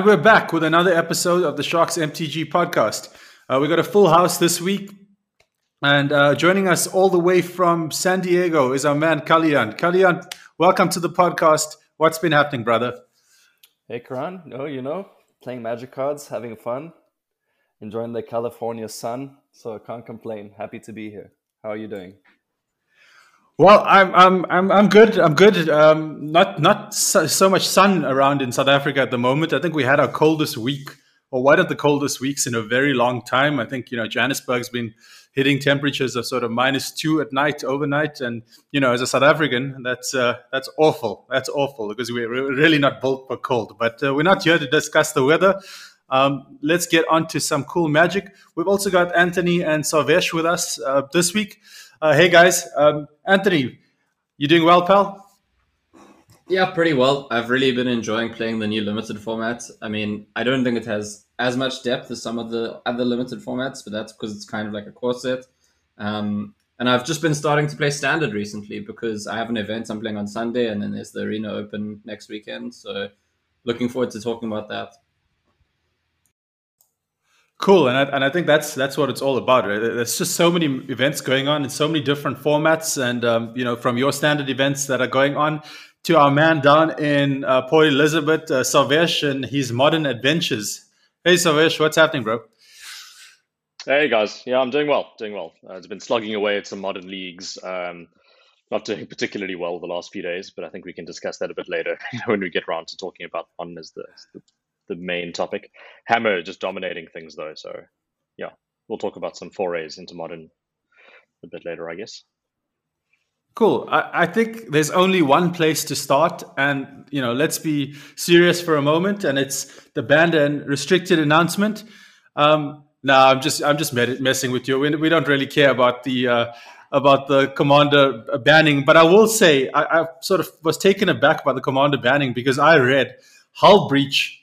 And we're back with another episode of the Sharks MTG podcast. Uh, we got a full house this week. And uh, joining us all the way from San Diego is our man Kalyan. Kalyan, welcome to the podcast. What's been happening, brother? Hey, Karan. No, you know, playing Magic cards, having fun, enjoying the California sun. So I can't complain. Happy to be here. How are you doing? Well, I'm I'm I'm I'm good. I'm good. Um, not not so, so, much sun around in South Africa at the moment. I think we had our coldest week, or one of the coldest weeks in a very long time. I think you know Johannesburg's been hitting temperatures of sort of minus two at night overnight, and you know as a South African, that's uh, that's awful. That's awful because we're really not built for cold. But uh, we're not here to discuss the weather. Um, let's get on to some cool magic. We've also got Anthony and Sarvesh with us uh, this week. Uh, hey guys, um, Anthony, you doing well, pal? Yeah, pretty well. I've really been enjoying playing the new limited format. I mean, I don't think it has as much depth as some of the other limited formats, but that's because it's kind of like a core set. Um, and I've just been starting to play standard recently because I have an event I'm playing on Sunday, and then there's the Arena Open next weekend. So, looking forward to talking about that. Cool, and I, and I think that's that's what it's all about. Right? There's just so many events going on in so many different formats, and um, you know, from your standard events that are going on to our man down in uh, Port Elizabeth, uh, Sarvesh, and his modern adventures. Hey, Sarvesh, what's happening, bro? Hey guys, yeah, I'm doing well, doing well. Uh, it's been slugging away at some modern leagues. Um, not doing particularly well the last few days, but I think we can discuss that a bit later when we get around to talking about modern as the, the the main topic. Hammer just dominating things though, so yeah, we'll talk about some forays into modern a bit later, I guess. Cool. I, I, think there's only one place to start, and you know, let's be serious for a moment. And it's the banned and restricted announcement. Um, no, I'm just I'm just messing with you. We, we don't really care about the uh, about the commander banning, but I will say I, I sort of was taken aback by the commander banning because I read hull breach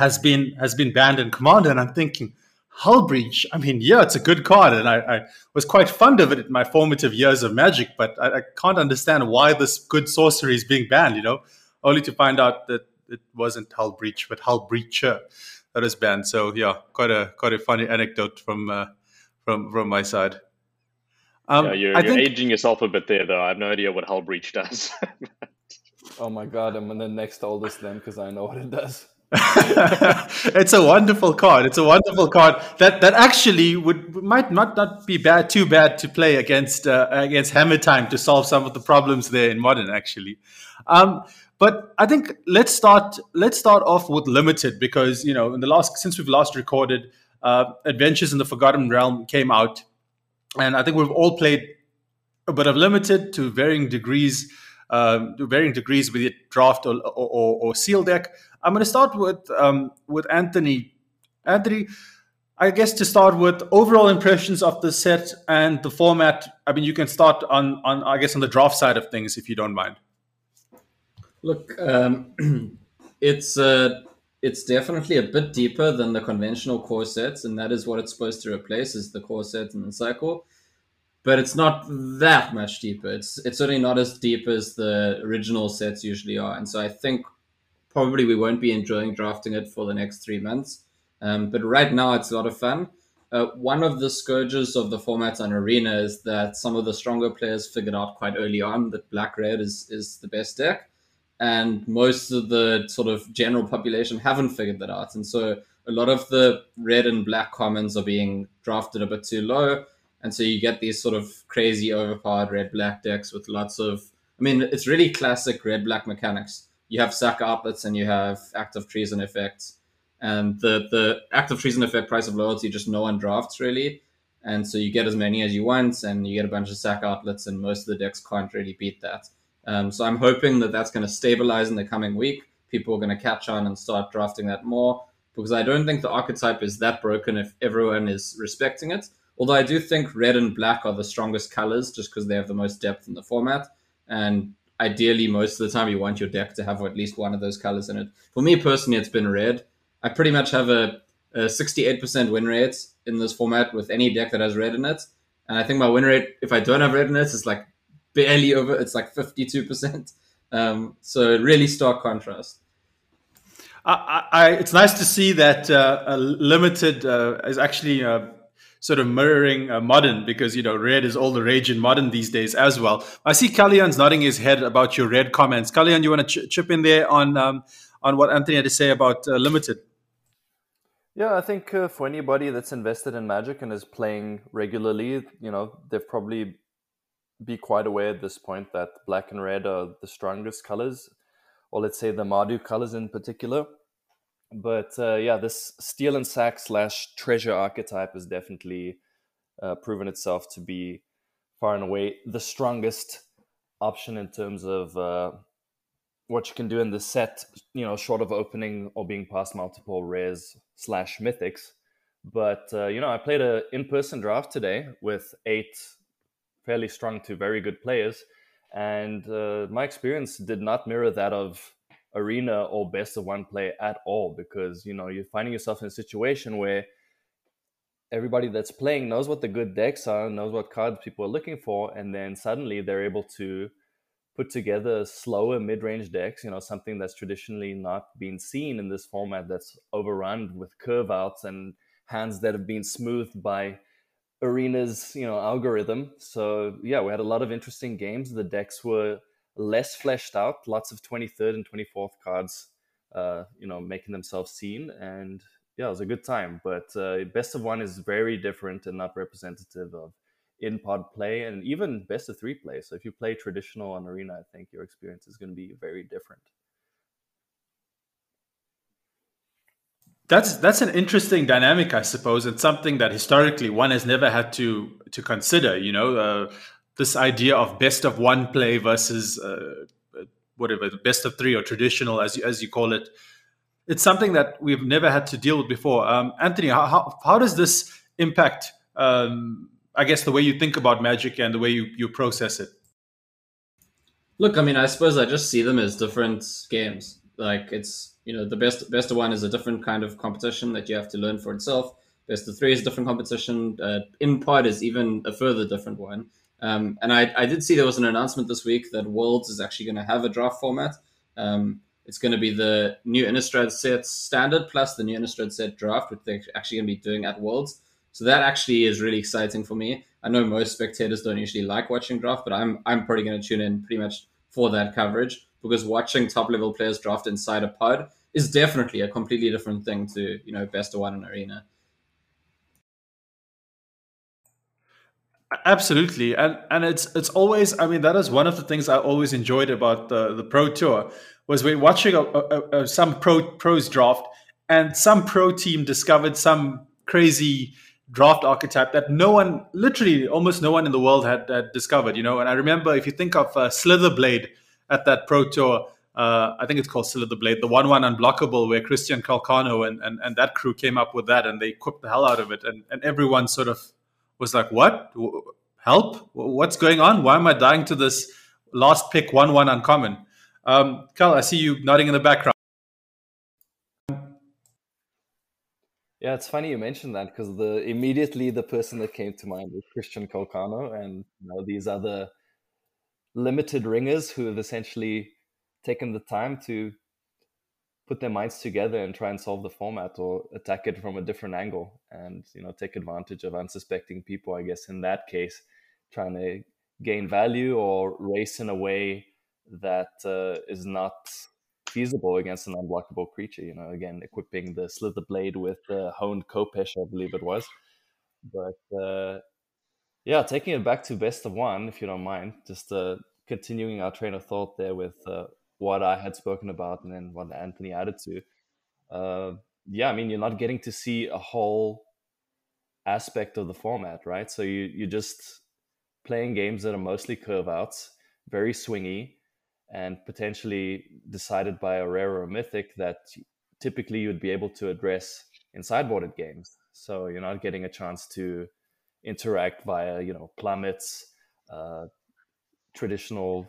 has been has been banned in Commander, and I'm thinking, Hull Breach. I mean, yeah, it's a good card, and I, I was quite fond of it in my formative years of Magic, but I, I, can't understand why this good sorcery is being banned. You know, only to find out that it wasn't Hull Breach, but Hull Breacher that is banned. So yeah, quite a quite a funny anecdote from uh, from from my side. Um, yeah, you're, you're think... aging yourself a bit there, though. I have no idea what Hull Breach does. oh my god, I'm the next oldest then because I know what it does. it's a wonderful card. It's a wonderful card that that actually would might not not be bad too bad to play against uh, against Hammer Time to solve some of the problems there in Modern actually. Um, but I think let's start let's start off with limited because you know in the last since we've last recorded, uh, Adventures in the Forgotten Realm came out, and I think we've all played a bit of limited to varying degrees. Um, to varying degrees with it draft or, or, or seal deck. I'm going to start with um, with Anthony. Anthony, I guess to start with overall impressions of the set and the format. I mean, you can start on on I guess on the draft side of things if you don't mind. Look, um, it's uh, it's definitely a bit deeper than the conventional core sets, and that is what it's supposed to replace is the core set and the cycle. But it's not that much deeper. It's it's certainly not as deep as the original sets usually are, and so I think probably we won't be enjoying drafting it for the next three months. Um, but right now, it's a lot of fun. Uh, one of the scourges of the format on Arena is that some of the stronger players figured out quite early on that black red is, is the best deck. And most of the sort of general population haven't figured that out. And so a lot of the red and black commons are being drafted a bit too low. And so you get these sort of crazy overpowered red black decks with lots of, I mean, it's really classic red black mechanics you have sack outlets and you have active treason effects. And the, the active treason effect price of loyalty, just no one drafts really. And so you get as many as you want and you get a bunch of sack outlets, and most of the decks can't really beat that. Um, so I'm hoping that that's going to stabilize in the coming week. People are going to catch on and start drafting that more because I don't think the archetype is that broken if everyone is respecting it. Although I do think red and black are the strongest colors just because they have the most depth in the format. And ideally most of the time you want your deck to have at least one of those colors in it. For me personally, it's been red. I pretty much have a, a 68% win rate in this format with any deck that has red in it. And I think my win rate, if I don't have red in it, is like barely over. It's like 52%. Um, so really stark contrast. I, I, it's nice to see that uh, limited uh, is actually uh, sort of mirroring uh, modern because you know red is all the rage in modern these days as well. I see Kalyan's nodding his head about your red comments. Kalyan, you want to ch- chip in there on um, on what Anthony had to say about uh, limited? Yeah, I think uh, for anybody that's invested in Magic and is playing regularly, you know, they've probably be quite aware at this point that black and red are the strongest colors, or let's say the Mardu colors in particular. But uh, yeah, this steel and sack slash treasure archetype has definitely uh, proven itself to be far and away the strongest option in terms of uh, what you can do in the set, you know, short of opening or being past multiple rares slash mythics. But uh, you know, I played a in-person draft today with eight fairly strong to very good players, and uh, my experience did not mirror that of arena or best of one play at all. Because you know, you're finding yourself in a situation where everybody that's playing knows what the good decks are, knows what cards people are looking for, and then suddenly they're able to put together slower mid-range decks, you know, something that's traditionally not been seen in this format that's overrun with curve outs and hands that have been smoothed by arena's, you know, algorithm. So yeah, we had a lot of interesting games. The decks were less fleshed out, lots of 23rd and 24th cards, uh, you know, making themselves seen. And yeah, it was a good time. But uh, best of one is very different and not representative of in pod play and even best of three play. So if you play traditional on arena, I think your experience is going to be very different. That's that's an interesting dynamic, I suppose. and something that historically one has never had to to consider. You know, uh, this idea of best of one play versus uh, whatever best of three or traditional, as you, as you call it. It's something that we've never had to deal with before. Um, Anthony, how, how, does this impact um, I guess the way you think about magic and the way you, you process it. Look, I mean, I suppose I just see them as different games. Like it's you know the best best of one is a different kind of competition that you have to learn for itself. Best of three is a different competition. Uh, in part is even a further different one. Um, and I, I did see there was an announcement this week that Worlds is actually going to have a draft format. Um, it's going to be the new Innistrad set standard plus the new Innistrad set draft, which they're actually going to be doing at Worlds. So that actually is really exciting for me. I know most spectators don't usually like watching draft, but I'm I'm probably going to tune in pretty much for that coverage because watching top level players draft inside a pod is definitely a completely different thing to you know best of one in arena. Absolutely, and and it's it's always. I mean, that is one of the things I always enjoyed about the the pro tour was when watching a, a, a, some pro pros draft, and some pro team discovered some crazy draft archetype that no one, literally almost no one in the world had, had discovered, you know. And I remember if you think of uh, Slitherblade at that Pro Tour, uh, I think it's called Slitherblade, the 1 1 unblockable, where Christian Calcano and, and, and that crew came up with that and they equipped the hell out of it. And, and everyone sort of was like, what? Help? What's going on? Why am I dying to this last pick 1 1 uncommon? Um, Carl, I see you nodding in the background. Yeah, it's funny you mentioned that because the immediately the person that came to mind was Christian Calcano and you know, these other limited ringers who have essentially taken the time to put their minds together and try and solve the format or attack it from a different angle and you know take advantage of unsuspecting people i guess in that case trying to gain value or race in a way that uh, is not feasible against an unblockable creature. You know, again, equipping the Slitherblade with the honed Khopesh, I believe it was. But uh, yeah, taking it back to best of one, if you don't mind, just uh, continuing our train of thought there with uh, what I had spoken about and then what Anthony added to. Uh, yeah, I mean, you're not getting to see a whole aspect of the format, right? So you you're just playing games that are mostly curve outs, very swingy, and potentially decided by a rare or a mythic that typically you'd be able to address in sideboarded games. So you're not getting a chance to interact via, you know, plummets, uh, traditional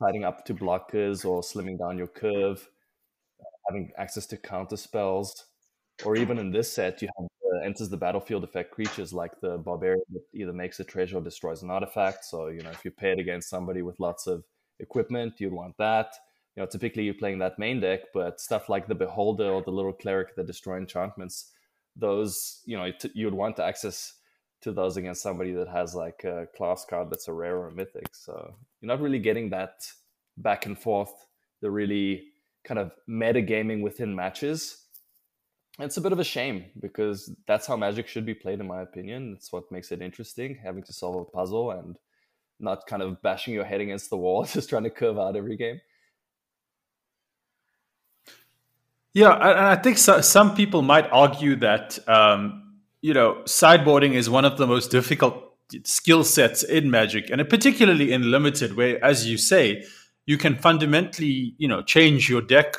sliding up to blockers or slimming down your curve, having access to counter spells, or even in this set, you have uh, enters the battlefield effect creatures like the barbarian that either makes a treasure or destroys an artifact. So you know, if you pair it against somebody with lots of equipment, you'd want that. you know, typically you're playing that main deck, but stuff like the Beholder or the little cleric that destroy enchantments, those, you know, t- you would want to access to those against somebody that has like a class card that's a rare or a mythic. So you're not really getting that back and forth, the really kind of meta gaming within matches. It's a bit of a shame because that's how Magic should be played, in my opinion. It's what makes it interesting, having to solve a puzzle and not kind of bashing your head against the wall, just trying to curve out every game. Yeah, and I think so, some people might argue that um, you know sideboarding is one of the most difficult skill sets in Magic, and particularly in Limited, where, as you say, you can fundamentally you know change your deck.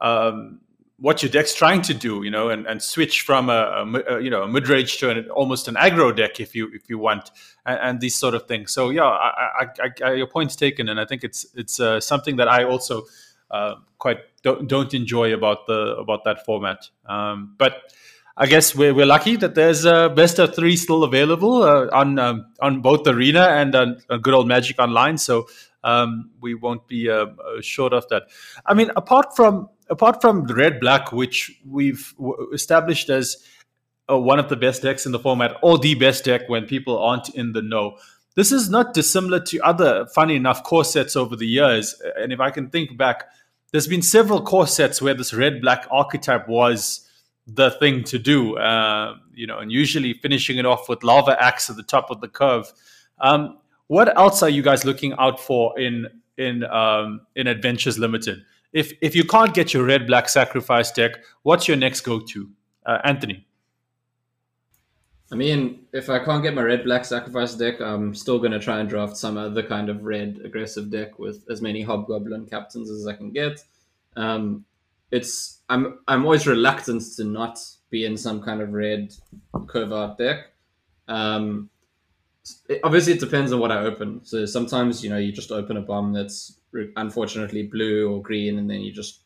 Um, what your deck's trying to do, you know, and, and switch from a, a, you know a mid range to an, almost an aggro deck if you if you want, and, and these sort of things. So yeah, I, I, I, your point's taken, and I think it's it's uh, something that I also uh, quite don't, don't enjoy about the about that format. Um, but I guess we're, we're lucky that there's a best of three still available uh, on um, on both Arena and on, on, good old Magic Online. So um, we won't be uh, uh short of that. I mean, apart from apart from red black, which we've established as uh, one of the best decks in the format, or the best deck when people aren't in the know. This is not dissimilar to other, funny enough, core sets over the years. And if I can think back, there's been several core sets where this red black archetype was the thing to do. Uh, you know, and usually finishing it off with lava axe at the top of the curve. Um, what else are you guys looking out for in in um, in Adventures Limited? If if you can't get your red black sacrifice deck, what's your next go to, uh, Anthony? I mean, if I can't get my red black sacrifice deck, I'm still going to try and draft some other kind of red aggressive deck with as many hobgoblin captains as I can get. Um, it's I'm I'm always reluctant to not be in some kind of red covert deck. Um, it, obviously, it depends on what I open. So sometimes you know you just open a bomb that's unfortunately blue or green, and then you just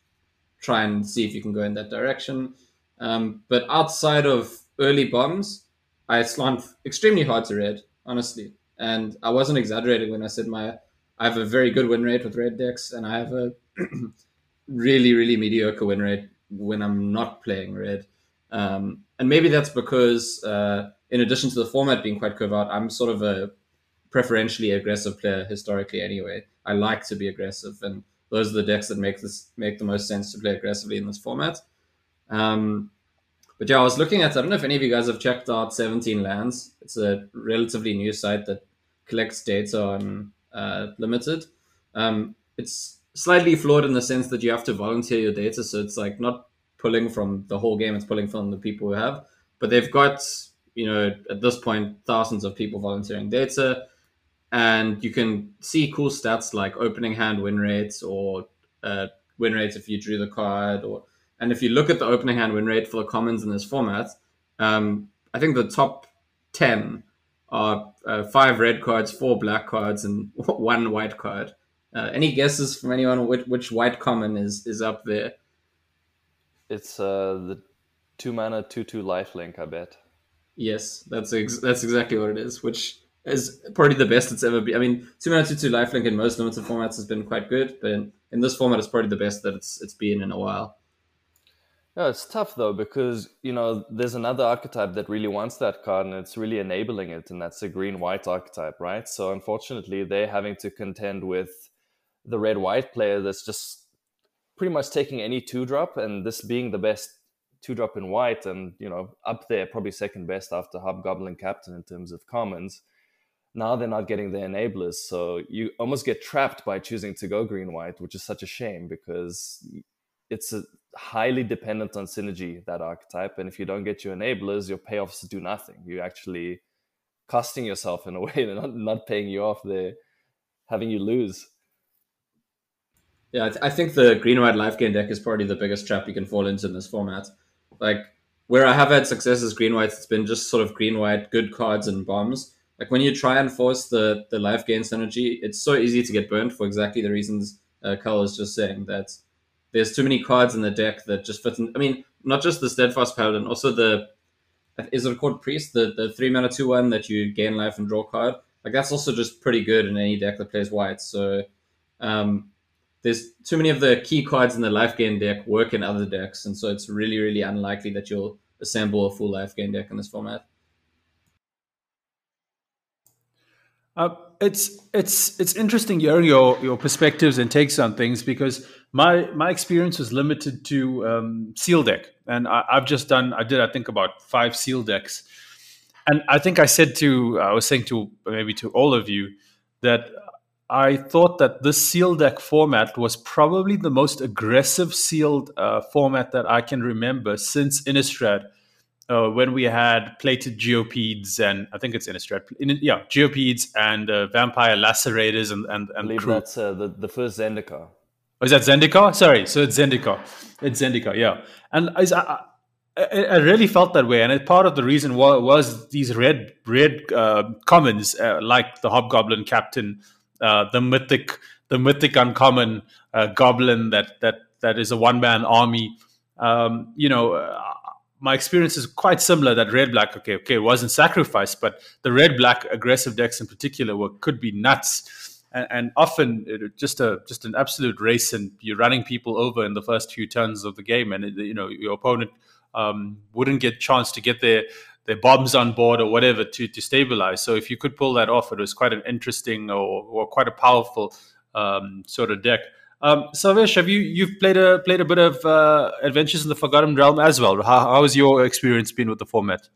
try and see if you can go in that direction. Um, but outside of early bombs, I slant extremely hard to red, honestly. And I wasn't exaggerating when I said my I have a very good win rate with red decks, and I have a really, really mediocre win rate when I'm not playing red. Um, and maybe that's because, uh, in addition to the format being quite covert, I'm sort of a preferentially aggressive player historically. Anyway, I like to be aggressive, and those are the decks that make this make the most sense to play aggressively in this format. Um, but yeah, I was looking at. I don't know if any of you guys have checked out 17 Lands. It's a relatively new site that collects data on uh, limited. Um, it's slightly flawed in the sense that you have to volunteer your data, so it's like not pulling from the whole game; it's pulling from the people who have. But they've got you know at this point thousands of people volunteering data, and you can see cool stats like opening hand win rates or uh, win rates if you drew the card or and if you look at the opening hand win rate for the commons in this format, um, I think the top 10 are uh, five red cards, four black cards, and one white card. Uh, any guesses from anyone which, which white common is, is up there? It's uh, the two mana, two two life link, I bet. Yes, that's ex- that's exactly what it is, which is probably the best it's ever been. I mean, two mana, two two life link in most limited formats has been quite good, but in, in this format, it's probably the best that it's it's been in a while. Yeah, it's tough though because you know there's another archetype that really wants that card and it's really enabling it, and that's the green white archetype, right? So unfortunately, they're having to contend with the red white player that's just pretty much taking any two drop, and this being the best two drop in white, and you know up there probably second best after Hobgoblin Captain in terms of commons. Now they're not getting the enablers, so you almost get trapped by choosing to go green white, which is such a shame because it's a highly dependent on synergy that archetype. And if you don't get your enablers your payoffs do nothing. You're actually costing yourself in a way. They're not, not paying you off. They're having you lose yeah I, th- I think the green white life gain deck is probably the biggest trap you can fall into in this format like where i have had success as green white it's been just sort of green white good cards and bombs like when you try and force the the life gain synergy it's so easy to get burnt for exactly the reasons uh, Carl just saying that there's too many cards in the deck that just fit in. I mean, not just the Steadfast Paladin, also the is it called Priest, the the three mana two one that you gain life and draw card. Like that's also just pretty good in any deck that plays white. So, um, there's too many of the key cards in the life gain deck work in other decks, and so it's really, really unlikely that you'll assemble a full life gain deck in this format. Uh, it's it's it's interesting hearing your your perspectives and takes on things because my my experience was limited to um, seal deck, and I, have just done I did I think about five seal decks, and I think I said to I was saying to maybe to all of you that I thought that this seal deck format was probably the most aggressive sealed uh, format that I can remember since Innistrad uh, when we had plated geopedes and I think it's Innistrad, in, yeah, geopedes and uh, vampire lacerators and and, and I believe crew. that's uh, the the first Zendikar. Oh, is that Zendikar? Sorry, so it's Zendikar. It's Zendikar, yeah. And I, I, I really felt that way, and it, part of the reason was, was these red red uh, commons uh, like the Hobgoblin Captain, uh, the mythic the mythic uncommon goblin that that that is a one man army. Um, you know, my experience is quite similar that red black okay okay it wasn't sacrificed but the red black aggressive decks in particular were could be nuts and, and often it, just a just an absolute race and you're running people over in the first few turns of the game and it, you know your opponent um, wouldn't get chance to get their their bombs on board or whatever to to stabilize so if you could pull that off it was quite an interesting or, or quite a powerful um, sort of deck um, Sarvesh, have you you've played a played a bit of uh, Adventures in the Forgotten Realm as well? How, how has your experience been with the format?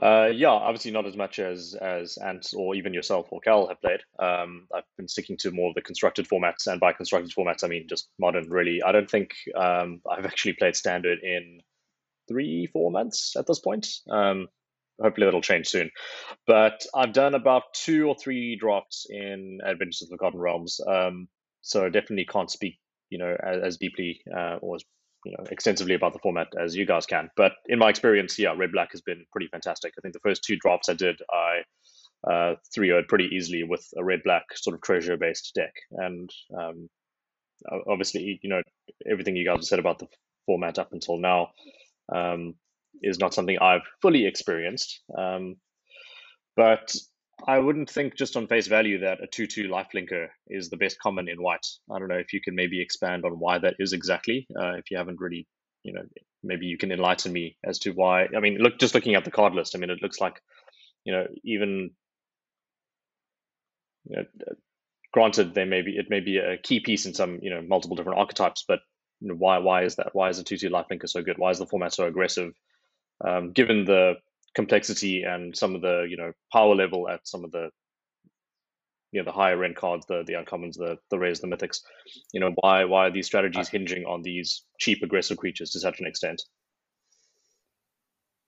Uh, yeah, obviously not as much as as Ant or even yourself or Cal have played. Um, I've been sticking to more of the constructed formats, and by constructed formats, I mean just modern. Really, I don't think um, I've actually played standard in three, four months at this point. Um, hopefully that'll change soon. But I've done about two or three drafts in Adventures of the Forgotten Realms. Um, so I definitely can't speak, you know, as, as deeply uh, or as you know extensively about the format as you guys can. But in my experience, yeah, red black has been pretty fantastic. I think the first two drafts I did, I uh, 3 0 pretty easily with a red black sort of treasure based deck. And um, obviously, you know, everything you guys have said about the format up until now um, is not something I've fully experienced. Um, but I wouldn't think just on face value that a 2 2 lifelinker is the best common in white. I don't know if you can maybe expand on why that is exactly. Uh, if you haven't really, you know, maybe you can enlighten me as to why. I mean, look, just looking at the card list, I mean, it looks like, you know, even, you know, granted, there may be, it may be a key piece in some, you know, multiple different archetypes, but you know, why, why is that? Why is the 2 2 lifelinker so good? Why is the format so aggressive? Um, given the complexity and some of the you know power level at some of the you know the higher end cards, the the uncommons, the the rares, the mythics. You know why why are these strategies hinging on these cheap aggressive creatures to such an extent?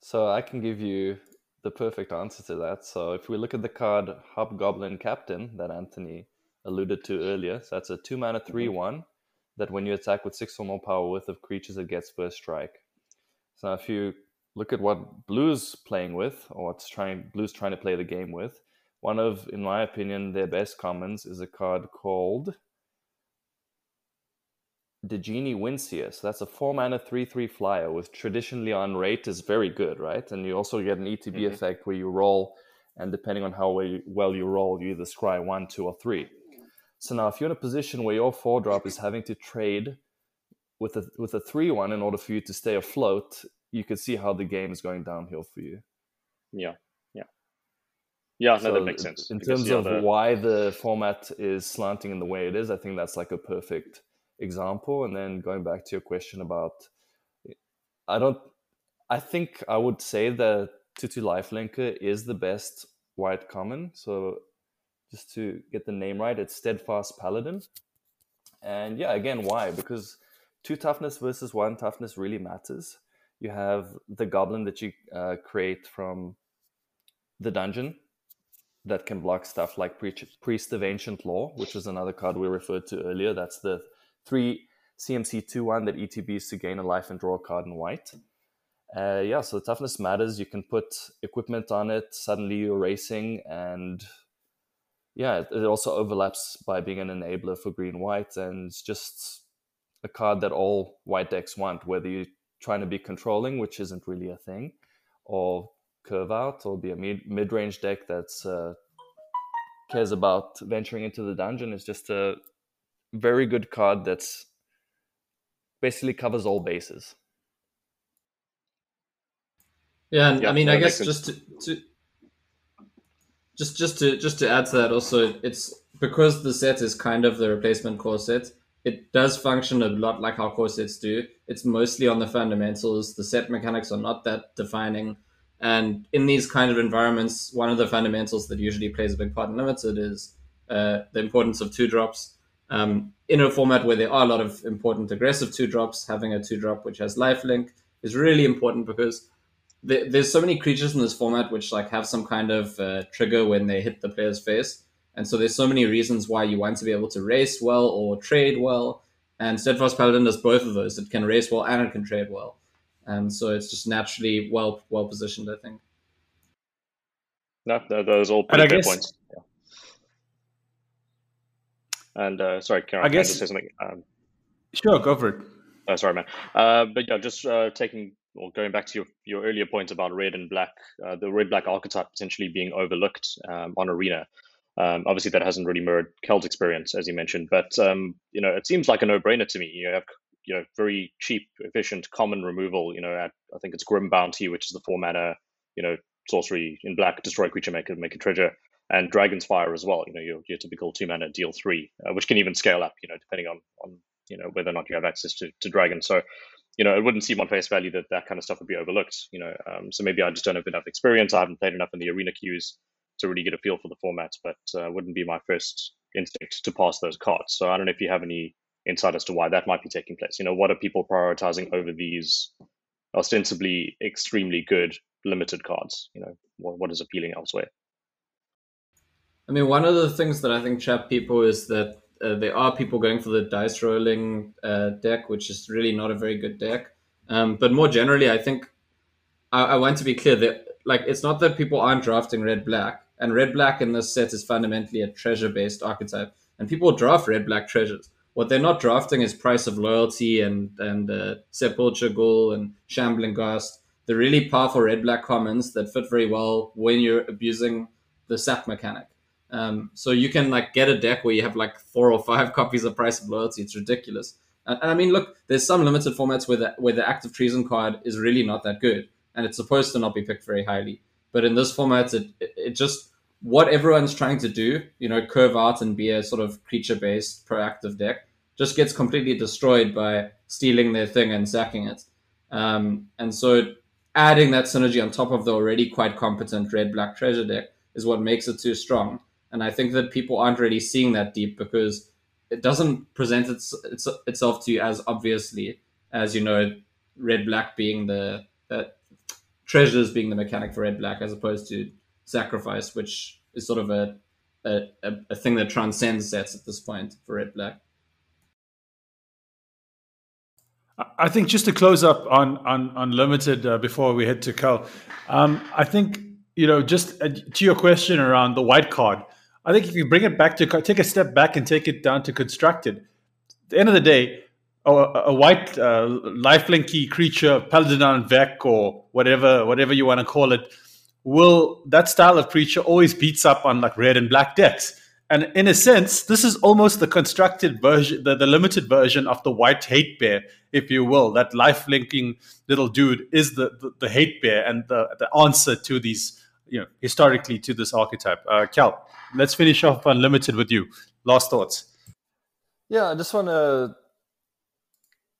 So I can give you the perfect answer to that. So if we look at the card Hobgoblin Captain that Anthony alluded to earlier, so that's a two mana three mm-hmm. one that when you attack with six or more power worth of creatures, it gets first strike. So if you look at what Blues playing with, or what's trying Blues trying to play the game with. One of, in my opinion, their best commons is a card called Djinni Windseer. So that's a four mana three three flyer with traditionally on rate is very good, right? And you also get an ETB mm-hmm. effect where you roll, and depending on how well you roll, you either scry one, two, or three. So now, if you're in a position where your four drop is having to trade with a with a three one in order for you to stay afloat, you could see how the game is going downhill for you. Yeah, yeah, yeah. No, that makes sense. In terms of the... why the format is slanting in the way it is, I think that's like a perfect example. And then going back to your question about, I don't, I think I would say that Tutu Lifelinker is the best white common. So just to get the name right, it's Steadfast Paladin. And yeah, again, why? Because two toughness versus one toughness really matters. You have the goblin that you uh, create from the dungeon that can block stuff like priest of ancient lore which is another card we referred to earlier. That's the three cmc 2-1 that etbs to gain a life and draw a card in white. Uh, yeah so toughness matters. You can put equipment on it. Suddenly you're racing and yeah it also overlaps by being an enabler for green white and it's just a card that all white decks want whether you're trying to be controlling, which isn't really a thing, or curve out, or be a mid range deck that's uh, cares about venturing into the dungeon. Is just a very good card that's basically covers all bases. Yeah, and yeah, I mean, I guess just to, to just just to just to add to that, also, it's because the set is kind of the replacement core set. It does function a lot like how core sets do. It's mostly on the fundamentals. The set mechanics are not that defining. And in these kind of environments, one of the fundamentals that usually plays a big part in limited is uh, the importance of two drops. Um, in a format where there are a lot of important aggressive two drops, having a two drop which has lifelink is really important because there, there's so many creatures in this format which like have some kind of uh, trigger when they hit the player's face, and so there's so many reasons why you want to be able to race well or trade well. And Steadfast Paladin does both of those. It can race well and it can trade well, and so it's just naturally well well positioned, I think. No, those all pretty fair guess, points. Yeah. And uh, sorry, Karan, I guess, can I just say something? Um, sure, go for it. Oh, sorry, man. Uh, but yeah, just uh, taking or going back to your, your earlier point about red and black, uh, the red black archetype potentially being overlooked um, on Arena. Um, obviously, that hasn't really mirrored Kel's experience, as you mentioned, but um, you know, it seems like a no-brainer to me. You have you know very cheap, efficient, common removal. You know, at I think it's Grim Bounty, which is the four mana, you know, sorcery in black, destroy creature, make a make a treasure, and Dragon's Fire as well. You know, your, your typical two mana deal three, uh, which can even scale up. You know, depending on on you know whether or not you have access to to Dragon. So you know, it wouldn't seem on face value that that kind of stuff would be overlooked. You know, um, so maybe I just don't have enough experience. I haven't played enough in the arena queues to really get a feel for the format, but uh, wouldn't be my first instinct to pass those cards. So I don't know if you have any insight as to why that might be taking place. You know, what are people prioritizing over these ostensibly extremely good limited cards? You know, what, what is appealing elsewhere? I mean, one of the things that I think trap people is that uh, there are people going for the dice rolling uh, deck, which is really not a very good deck. Um, but more generally, I think I, I, want to be clear that like it's not that people aren't drafting red black, and red black in this set is fundamentally a treasure based archetype, and people draft red black treasures. What they're not drafting is Price of Loyalty and and uh, Ghoul and Shambling Ghast. The really powerful red black commons that fit very well when you're abusing the sap mechanic. Um, so you can like get a deck where you have like four or five copies of Price of Loyalty. It's ridiculous. And, and I mean, look, there's some limited formats where the where the active treason card is really not that good, and it's supposed to not be picked very highly. But in this format, it it, it just what everyone's trying to do, you know, curve out and be a sort of creature based proactive deck, just gets completely destroyed by stealing their thing and sacking it. Um, and so adding that synergy on top of the already quite competent red black treasure deck is what makes it too strong. And I think that people aren't really seeing that deep because it doesn't present its, its, itself to you as obviously as you know red black being the uh, treasures being the mechanic for red black as opposed to sacrifice, which is sort of a a, a thing that transcends sets at this point for red black. I think just to close up on on, limited uh, before we head to Cal, um, I think you know just uh, to your question around the white card. I think if you bring it back to take a step back and take it down to constructed, at the end of the day, a, a white uh, lifelinky creature, Paladin Vec or whatever whatever you want to call it, will that style of creature always beats up on like red and black decks. And in a sense, this is almost the constructed version, the, the limited version of the white hate bear, if you will. That life linking little dude is the, the, the hate bear and the, the answer to these, you know, historically to this archetype. Uh, Cal let's finish off unlimited with you. Last thoughts. Yeah, I just want to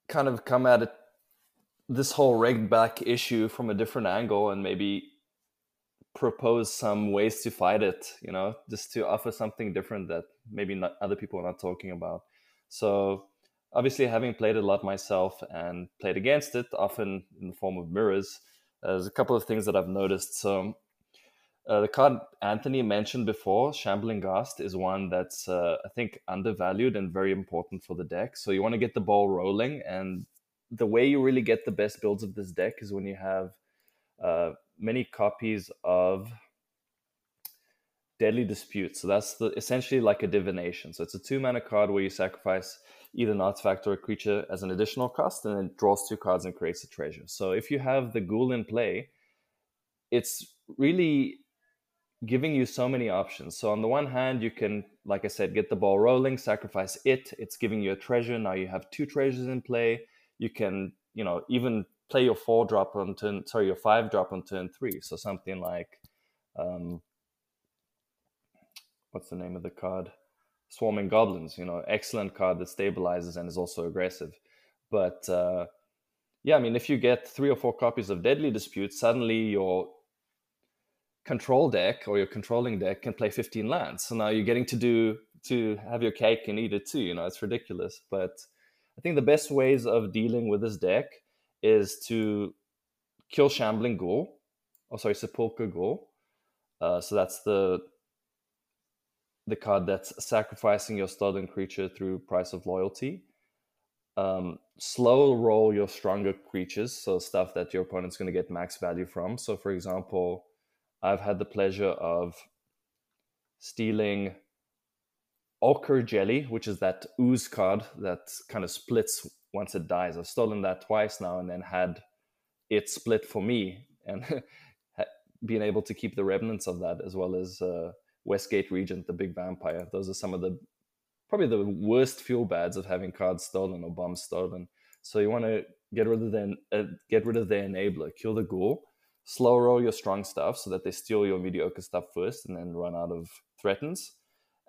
kind of come at it, this whole red black issue from a different angle and maybe propose some ways to fight it. You know, just to offer something different that maybe not other people are not talking about. So obviously, having played a lot myself and played against it, often in the form of mirrors, there's a couple of things that I've noticed. So uh, the card Anthony mentioned before, Shambling Ghast, is one that's uh, I think undervalued and very important for the deck. So you want to get the ball rolling, and the way you really get the best builds of this deck is when you have uh, many copies of Deadly Dispute. So that's the, essentially like a divination. So it's a two mana card where you sacrifice either an artifact or a creature as an additional cost, and it draws two cards and creates a treasure. So if you have the Ghoul in play, it's really giving you so many options. So on the one hand, you can like I said, get the ball rolling, sacrifice it. It's giving you a treasure. Now you have two treasures in play. You can, you know, even play your four drop on turn, sorry, your five drop on turn three. So something like, um, what's the name of the card? Swarming Goblins, you know, excellent card that stabilizes and is also aggressive. But uh, yeah, I mean, if you get three or four copies of Deadly Dispute, suddenly your control deck or your controlling deck can play 15 lands. So now you're getting to do to have your cake and eat it too. You know, it's ridiculous. But I think the best ways of dealing with this deck is to kill Shambling Ghoul, oh sorry, Sepulchre Ghoul. Uh, so that's the the card that's sacrificing your stolen creature through price of loyalty. Um, slow roll your stronger creatures, so stuff that your opponent's going to get max value from. So, for example, I've had the pleasure of stealing Ochre Jelly, which is that ooze card that kind of splits once it dies. I've stolen that twice now and then had it split for me and being able to keep the remnants of that as well as uh, Westgate Regent, the big vampire. Those are some of the probably the worst fuel bads of having cards stolen or bombs stolen. So you want to get rid of the uh, get rid of their enabler, kill the ghoul, slow roll your strong stuff so that they steal your mediocre stuff first and then run out of threatens.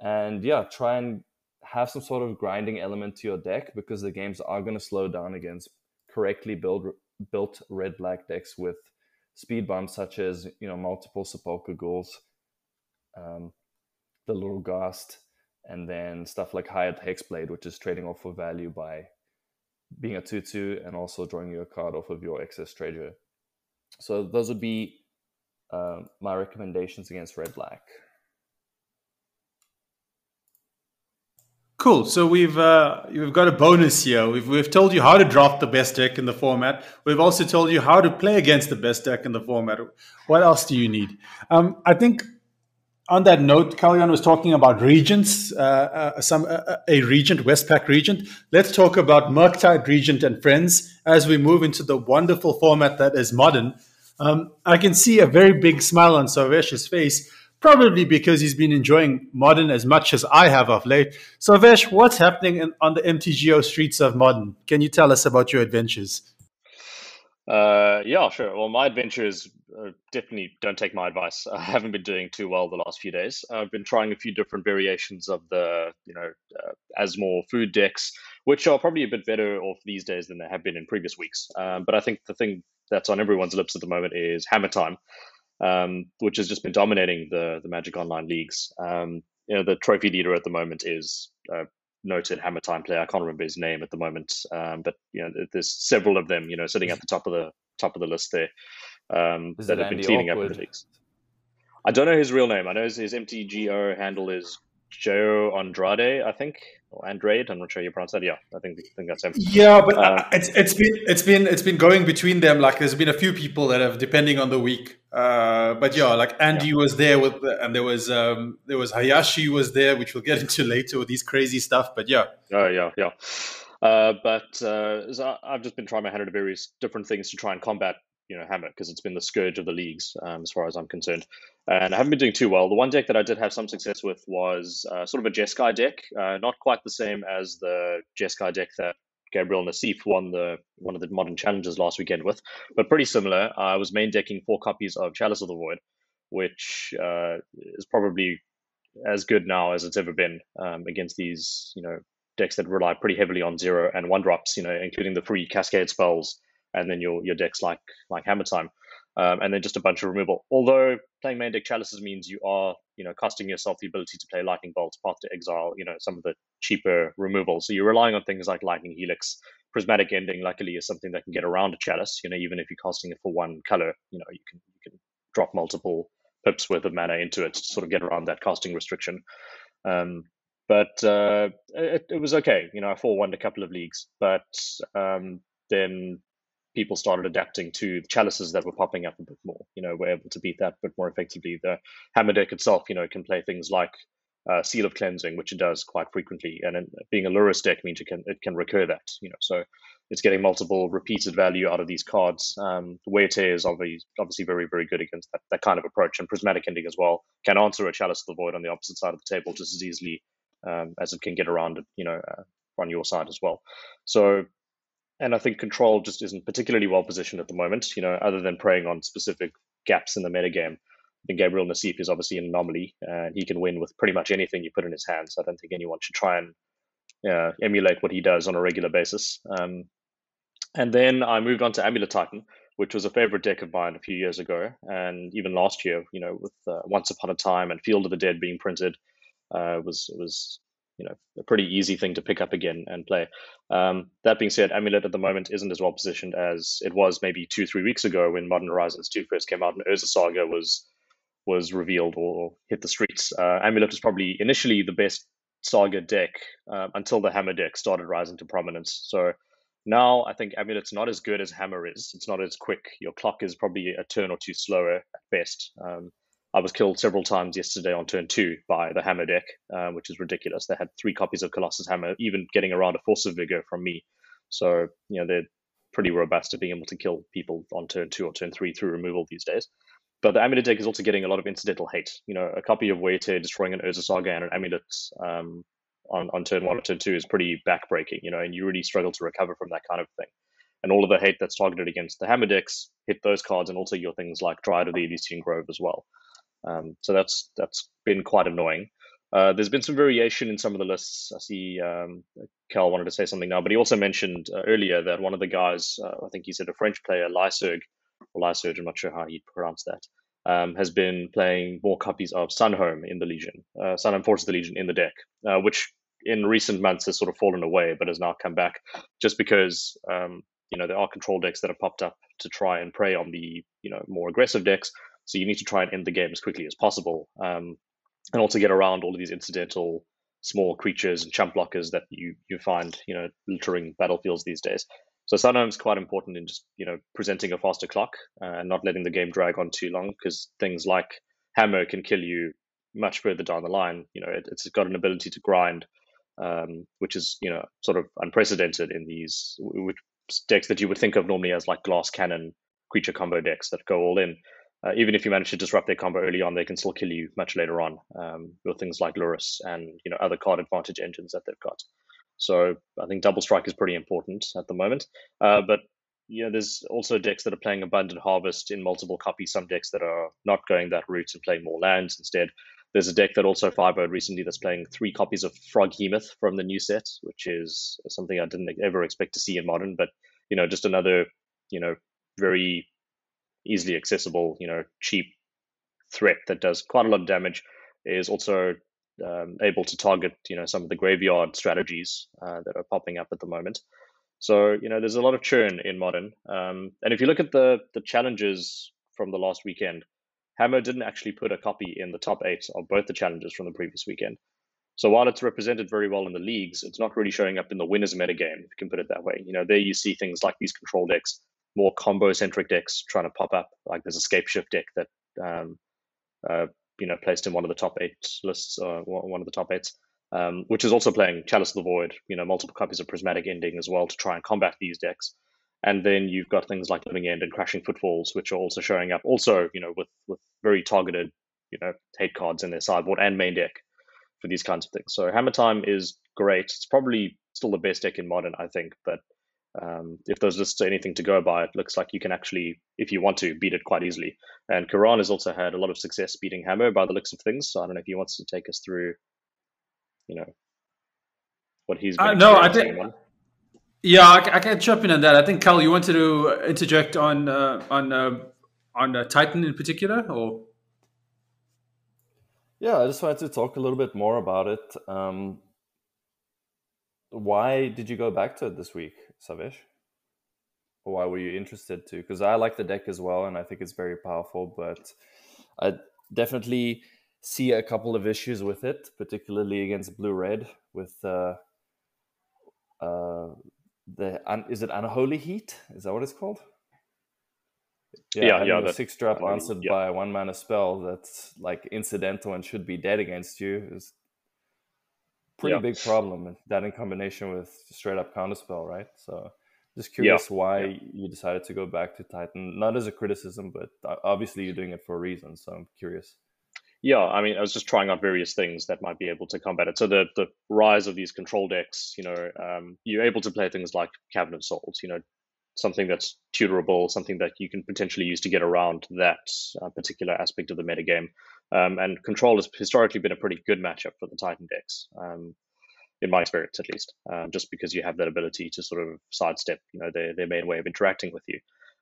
And yeah, try and have some sort of grinding element to your deck because the games are going to slow down against correctly build, built red black decks with speed bumps such as you know multiple sepulchre ghouls um, the little ghast and then stuff like hired hexblade which is trading off for value by being a 2-2 and also drawing you a card off of your excess treasure so those would be uh, my recommendations against red black Cool. So we've uh, we've got a bonus here. We've we've told you how to draft the best deck in the format. We've also told you how to play against the best deck in the format. What else do you need? Um, I think on that note, Kalyan was talking about regents, uh, uh, some uh, a regent, Westpac regent. Let's talk about Murktide regent and friends as we move into the wonderful format that is modern. Um, I can see a very big smile on Sarvesh's face probably because he's been enjoying modern as much as I have of late. Sarvesh, what's happening in, on the MTGO streets of modern? Can you tell us about your adventures? Uh, yeah, sure. Well, my adventures uh, definitely don't take my advice. I haven't been doing too well the last few days. I've been trying a few different variations of the, you know, uh, Asmore food decks, which are probably a bit better off these days than they have been in previous weeks. Um, but I think the thing that's on everyone's lips at the moment is Hammer Time um, which has just been dominating the the Magic Online leagues. Um, you know, the trophy leader at the moment is a noted Hammer Time player. I can't remember his name at the moment, um, but you know, there's several of them. You know, sitting at the top of the top of the list there um, that have been cleaning Awkward? up the leagues. I don't know his real name. I know his, his MTGO handle is Joe Andrade, I think, or Andrade. I'm not sure you pronounce that. Yeah, I think I think that's him. Yeah, but uh, it's it's been it's been it's been going between them. Like there's been a few people that have, depending on the week. Uh, but yeah, like Andy yeah. was there with, and there was um, there was Hayashi was there, which we'll get into later with these crazy stuff. But yeah. Oh yeah, yeah. Uh, but uh, so I've just been trying my hand at various different things to try and combat you know Hammer because it's been the scourge of the leagues um, as far as I'm concerned, and I haven't been doing too well. The one deck that I did have some success with was uh, sort of a Jeskai deck, uh, not quite the same as the Jeskai deck that Gabriel Nassif won the one of the modern challenges last weekend with, but pretty similar. I was main decking four copies of Chalice of the Void, which uh, is probably as good now as it's ever been um, against these you know decks that rely pretty heavily on zero and one drops, you know, including the free cascade spells and then your your decks like like Hammer Time, um, and then just a bunch of removal. Although playing main deck chalices means you are you know costing yourself the ability to play Lightning Bolt, Path to Exile, you know some of the cheaper removal. So you're relying on things like Lightning Helix. Prismatic Ending, luckily, is something that can get around a chalice. You know, even if you're casting it for one color, you know you can you can drop multiple pips worth of mana into it to sort of get around that casting restriction. Um, but uh, it, it, was okay. You know, I 4 won a couple of leagues, but um, then people started adapting to the chalices that were popping up a bit more. You know, we're able to beat that a bit more effectively. The hammer deck itself, you know, can play things like uh, Seal of Cleansing, which it does quite frequently. And being a Lurrus deck means it can it can recur that. You know, so it's getting multiple repeated value out of these cards. Um, Wayte is obviously obviously very very good against that, that kind of approach, and Prismatic Ending as well can answer a Chalice of the Void on the opposite side of the table just as easily um, as it can get around it. You know, uh, on your side as well. So. And I think control just isn't particularly well positioned at the moment, you know, other than preying on specific gaps in the metagame. I think Gabriel Nassif is obviously an anomaly, and he can win with pretty much anything you put in his hands. I don't think anyone should try and uh, emulate what he does on a regular basis. Um, and then I moved on to Amulet Titan, which was a favorite deck of mine a few years ago, and even last year, you know, with uh, Once Upon a Time and Field of the Dead being printed, uh, was was you know a pretty easy thing to pick up again and play. Um, that being said, Amulet at the moment isn't as well positioned as it was maybe two three weeks ago when Modern Horizons two first came out and Urza Saga was was revealed or hit the streets. Uh, Amulet was probably initially the best Saga deck uh, until the Hammer deck started rising to prominence. So now I think Amulet's not as good as Hammer is. It's not as quick. Your clock is probably a turn or two slower at best. Um, I was killed several times yesterday on turn two by the Hammer deck, uh, which is ridiculous. They had three copies of Colossus Hammer, even getting around a Force of Vigor from me. So, you know, they're pretty robust at being able to kill people on turn two or turn three through removal these days. But the Amulet deck is also getting a lot of incidental hate. You know, a copy of Wayte destroying an Urza Saga and an Amulet um, on, on turn one or turn two is pretty backbreaking, you know, and you really struggle to recover from that kind of thing. And all of the hate that's targeted against the hammer decks hit those cards and also your things like Dryad of the Ilysian Grove as well. Um, so that's that's been quite annoying. Uh, there's been some variation in some of the lists. I see um, Cal wanted to say something now, but he also mentioned uh, earlier that one of the guys, uh, I think he said a French player, Lyserg, or Lyserg, I'm not sure how he pronounced that, um, has been playing more copies of Sunhome in the Legion, uh, Sunhome Fortress of the Legion in the deck, uh, which in recent months has sort of fallen away, but has now come back just because um, you know there are control decks that have popped up to try and prey on the you know more aggressive decks. So you need to try and end the game as quickly as possible, um, and also get around all of these incidental small creatures and champ blockers that you you find you know littering battlefields these days. So sometimes quite important in just you know presenting a faster clock uh, and not letting the game drag on too long because things like Hammer can kill you much further down the line. You know, it, it's got an ability to grind um, which is you know sort of unprecedented in these which, decks that you would think of normally as like glass cannon creature combo decks that go all in. Uh, even if you manage to disrupt their combo early on, they can still kill you much later on um, with things like Lurrus and you know other card advantage engines that they've got. So I think double strike is pretty important at the moment. Uh, but you know, there's also decks that are playing abundant harvest in multiple copies. Some decks that are not going that route and playing more lands instead. There's a deck that also fired recently that's playing three copies of Froghemoth from the new set, which is something I didn't ever expect to see in modern. But you know, just another you know very easily accessible, you know, cheap threat that does quite a lot of damage. Is also um, able to target you know some of the graveyard strategies uh, that are popping up at the moment. So you know, there's a lot of churn in modern. Um, and if you look at the the challenges from the last weekend, Hammer didn't actually put a copy in the top eight of both the challenges from the previous weekend. So while it's represented very well in the leagues, it's not really showing up in the winners metagame, if you can put it that way. You know, there you see things like these control decks, more combo centric decks trying to pop up. Like there's a Scapeshift deck that um, uh, you know placed in one of the top eight lists, uh, one of the top eights, um, which is also playing Chalice of the Void. You know, multiple copies of Prismatic Ending as well to try and combat these decks. And then you've got things like Living End and Crashing Footfalls, which are also showing up, also you know with with very targeted you know hate cards in their sideboard and main deck for these kinds of things. So Hammer Time is great. It's probably still the best deck in Modern, I think. But um, if there's just anything to go by, it looks like you can actually, if you want to, beat it quite easily. And Karan has also had a lot of success beating Hammer by the looks of things. So I don't know if he wants to take us through, you know, what he's. Uh, no, I think. Yeah, I, I, can jump in on that. I think Cal, you wanted to interject on uh, on uh, on uh, Titan in particular, or yeah, I just wanted to talk a little bit more about it. Um, why did you go back to it this week, Sarvesh? why were you interested to? Because I like the deck as well, and I think it's very powerful. But I definitely see a couple of issues with it, particularly against blue red with uh, uh, the is it unholy heat? Is that what it's called? Yeah, yeah. yeah six drop answered yeah. by one mana spell that's like incidental and should be dead against you is pretty Yeah. big problem. And that in combination with straight up counterspell, right? So just curious why yeah. you decided to go back to Titan. Not as a criticism, but obviously you're doing it for a reason. So I'm curious. Yeah, I mean, I was just trying out various things that might be able to combat it. So the the rise of these control decks, you know, um, you're able to play things like Cavern of Souls, you know, something that's tutorable, something that you can potentially use to get around that uh, particular aspect of the metagame. Um, and control has historically been a pretty good matchup for the Titan decks, um, in my experience at least, um, just because you have that ability to sort of sidestep, you know, their their main way of interacting with you.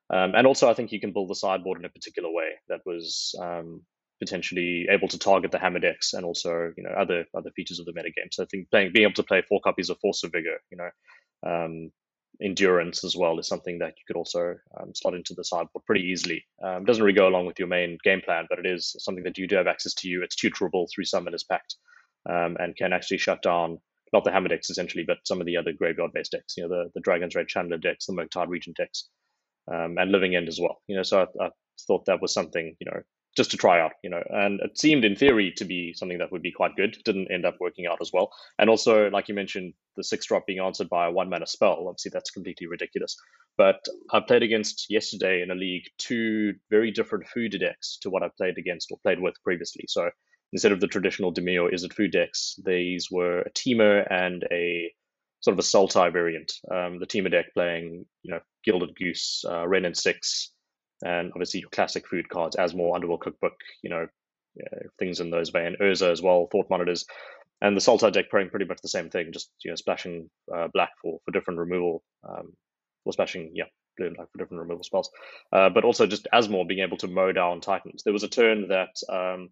Um, and also, I think you can build the sideboard in a particular way that was um, potentially able to target the hammer decks and also you know other other features of the metagame. So I think playing being able to play four copies of Force of Vigor, you know, um, endurance as well is something that you could also um, slot into the sideboard pretty easily. Um, doesn't really go along with your main game plan, but it is something that you do have access to. You, it's tutorable through Summoner's Pact um, and can actually shut down not the hammer decks essentially, but some of the other graveyard based decks. You know, the the Dragon's Rage Channeler decks, the Murktide Regent decks, um, and Living End as well. You know, so I, I thought that was something you know just to try out, you know, and it seemed in theory to be something that would be quite good. Didn't end up working out as well. And also, like you mentioned, the six drop being answered by a one mana spell. Obviously, that's completely ridiculous. But I played against yesterday in a league two very different food decks to what I played against or played with previously. So instead of the traditional Demi or it food decks, these were a Temur and a sort of a Sultai variant. Um, the Temur deck playing, you know, Gilded Goose, uh, Wrenn and Six, and obviously your classic food cards, Asmore, Underworld Cookbook, you know, uh, things in those vein, Urza as well, Thought Monitors, and the Sultai deck playing pretty much the same thing, just you know, splashing uh, black for for different removal, um, or splashing yeah, blue and black for different removal spells, uh, but also just Asmore being able to mow down Titans. There was a turn that um,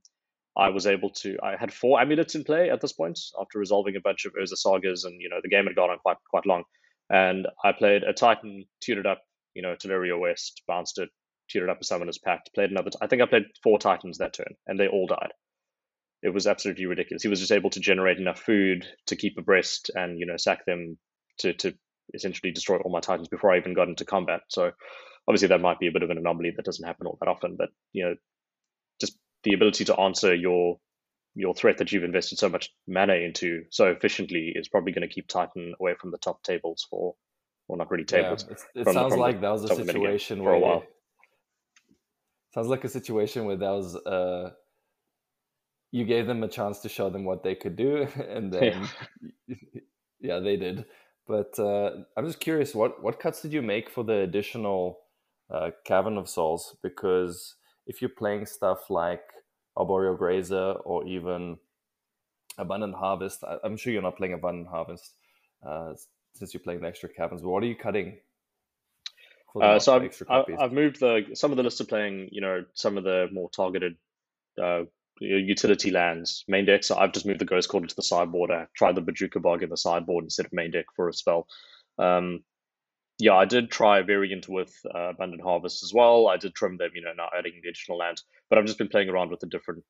I was able to. I had four amulets in play at this point after resolving a bunch of Urza sagas, and you know the game had gone on quite quite long. And I played a Titan, tutored up, you know, Tolaria West, bounced it, tutored up a Summoner's Pact, played another. I think I played four Titans that turn, and they all died. It was absolutely ridiculous. He was just able to generate enough food to keep abreast and you know sack them to to essentially destroy all my Titans before I even got into combat. So obviously that might be a bit of an anomaly that doesn't happen all that often, but you know, just the ability to answer your your threat that you've invested so much mana into so efficiently is probably going to keep Titan away from the top tables for, well, not really tables. Yeah, it from sounds like that was a top of the situation where. Sounds like a situation where that was uh you gave them a chance to show them what they could do and then yeah, they did. But uh i'm just curious what what cuts did you make for the additional uh cavern of souls? Because if you're playing stuff like arboreal grazer or even abundant harvest I, i'm sure you're not playing abundant harvest uh since you're playing the extra caverns but what are you cutting Uh, so I've? I've moved the some of the lists are playing, you know, some of the more targeted uh, utility lands, main deck. So I've just moved the Ghost Quarter to the sideboard. I tried the Bojuka Bog in the sideboard instead of main deck for a spell. Um, yeah, I did try a variant with uh, Abundant Harvest as well. I did trim them, you know, not adding the additional lands, but I've just been playing around with the different,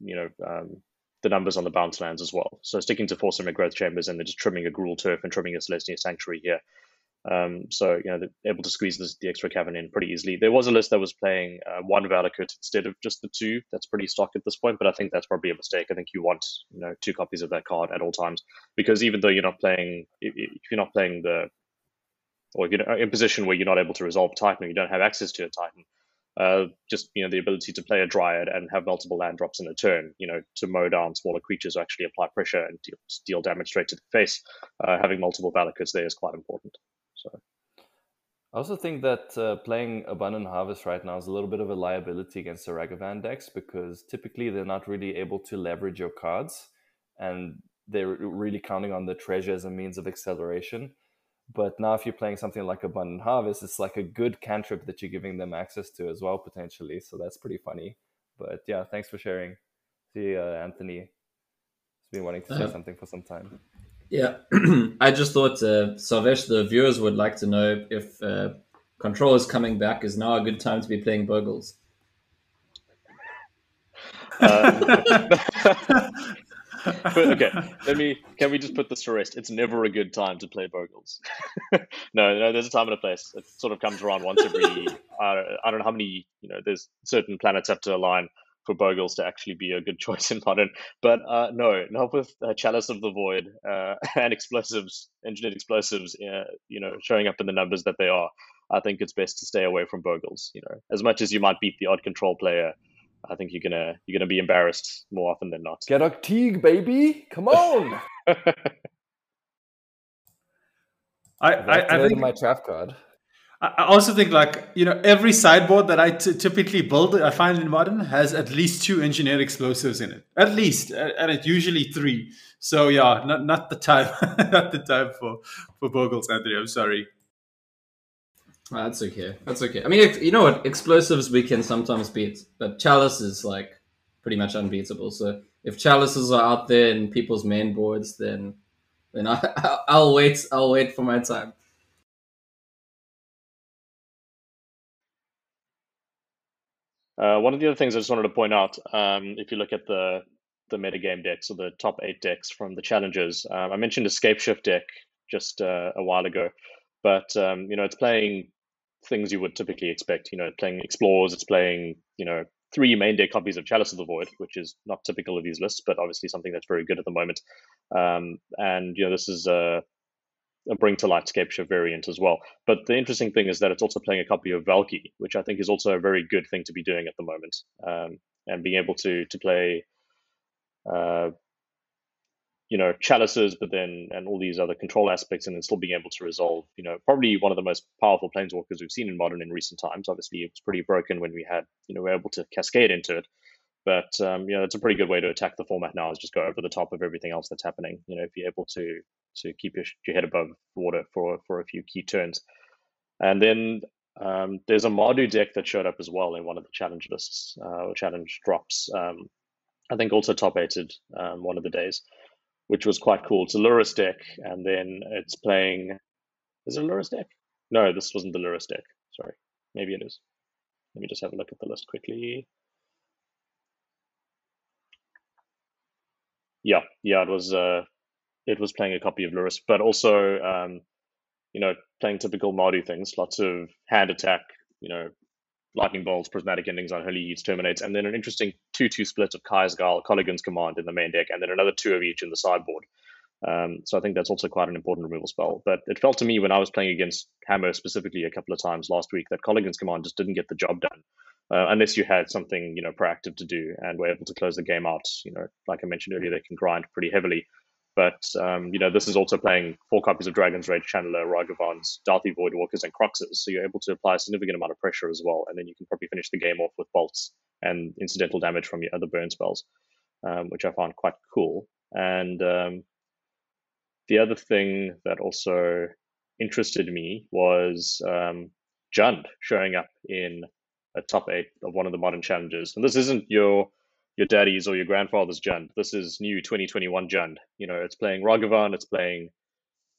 you know, um, the numbers on the bounce lands as well. So sticking to Force and Growth Chambers and then just trimming a Gruul Turf and trimming a Selesnya Sanctuary here. Um, so you know they're able to squeeze this, the extra cavern in pretty easily. There was a list that was playing uh, one Valakut instead of just the two. That's pretty stock at this point, but I think that's probably a mistake. I think you want you know two copies of that card at all times because even though you're not playing, if you're not playing the, or if you're in a position where you're not able to resolve Titan or you don't have access to a Titan, uh, just you know the ability to play a Dryad and have multiple land drops in a turn, you know, to mow down smaller creatures actually apply pressure and deal, deal damage straight to the face. Uh, having multiple Valakuts there is quite important. I also think that uh, playing Abundant Harvest right now is a little bit of a liability against the Ragavan decks because typically they're not really able to leverage your cards and they're really counting on the treasure as a means of acceleration. But now, if you're playing something like Abundant Harvest, it's like a good cantrip that you're giving them access to as well, potentially. So that's pretty funny. But yeah, thanks for sharing. See, uh, Anthony has been wanting to say Uh, something for some time. Yeah, I just thought, uh, Sarvesh, the viewers would like to know if uh, Control is coming back. Is now a good time to be playing Bogles? Uh, but okay, let me. Can we just put this to rest? It's never a good time to play Bogles. no, no, there's a time and a place. It sort of comes around once every. I don't know how many. You know, there's certain planets have to align. For Bogles to actually be a good choice in modern. But uh, no, not with uh, Chalice of the Void uh, and explosives, engineered explosives, uh, you know, showing up in the numbers that they are. I think it's best to stay away from Bogles. You know, as much as you might beat the odd control player, I think you're gonna you're gonna be embarrassed more often than not. Get a Teague, baby! Come on. I, I, I think my trap card. I also think like you know every sideboard that I t- typically build, I find in modern has at least two engineered explosives in it, at least, and it's usually three. So yeah, not not the time, not the time for for Bogles, Anthony. I'm sorry. Oh, that's okay. That's okay. I mean, you know what? Explosives we can sometimes beat, but Chalice is like pretty much unbeatable. So if Chalices are out there in people's main boards, then then I, I'll wait. I'll wait for my time. Uh, one of the other things I just wanted to point out, um, if you look at the the metagame decks or the top eight decks from the challenges, um, I mentioned Escape Shift deck just uh, a while ago, but um, you know it's playing things you would typically expect. You know, playing Explores, it's playing you know three main deck copies of Chalice of the Void, which is not typical of these lists, but obviously something that's very good at the moment. Um, and you know, this is a a bring to light Shift variant as well. But the interesting thing is that it's also playing a copy of Valki, which I think is also a very good thing to be doing at the moment, um, and being able to to play, uh, you know, chalices, but then and all these other control aspects, and then still being able to resolve, you know, probably one of the most powerful planeswalkers we've seen in modern in recent times. Obviously, it was pretty broken when we had, you know, we are able to cascade into it. But um, you know, it's a pretty good way to attack the format now. Is just go over the top of everything else that's happening. You know, if you're able to to keep your, your head above water for for a few key turns. And then um, there's a Mardu deck that showed up as well in one of the challenge lists uh, or challenge drops. Um, I think also top eighted um, one of the days, which was quite cool. It's a Lurrus deck, and then it's playing. Is it a Lurrus deck? No, this wasn't the Lurrus deck. Sorry, maybe it is. Let me just have a look at the list quickly. Yeah, yeah, it was uh, it was playing a copy of Lurrus, but also um, you know playing typical Mardu things, lots of hand attack, you know, lightning bolts, prismatic endings Unholy Heats, terminates, and then an interesting two-two split of Kaya's Guile, Kolaghan's Command in the main deck, and then another two of each in the sideboard. Um, so I think that's also quite an important removal spell. But it felt to me when I was playing against Hammer specifically a couple of times last week that Kolaghan's Command just didn't get the job done. Uh, unless you had something you know proactive to do and were able to close the game out. You know, like I mentioned earlier, they can grind pretty heavily. But um, you know, this is also playing four copies of Dragon's Rage Channeler, Ragavans, Dauthi Voidwalkers, and Kroxas. So you're able to apply a significant amount of pressure as well, and then you can probably finish the game off with bolts and incidental damage from your other burn spells, um, which I found quite cool. And um, the other thing that also interested me was um, Jund showing up in a top eight of one of the modern challenges. And this isn't your your daddy's or your grandfather's Jund. This is new 2021 Jund. You know, it's playing Ragavan, it's playing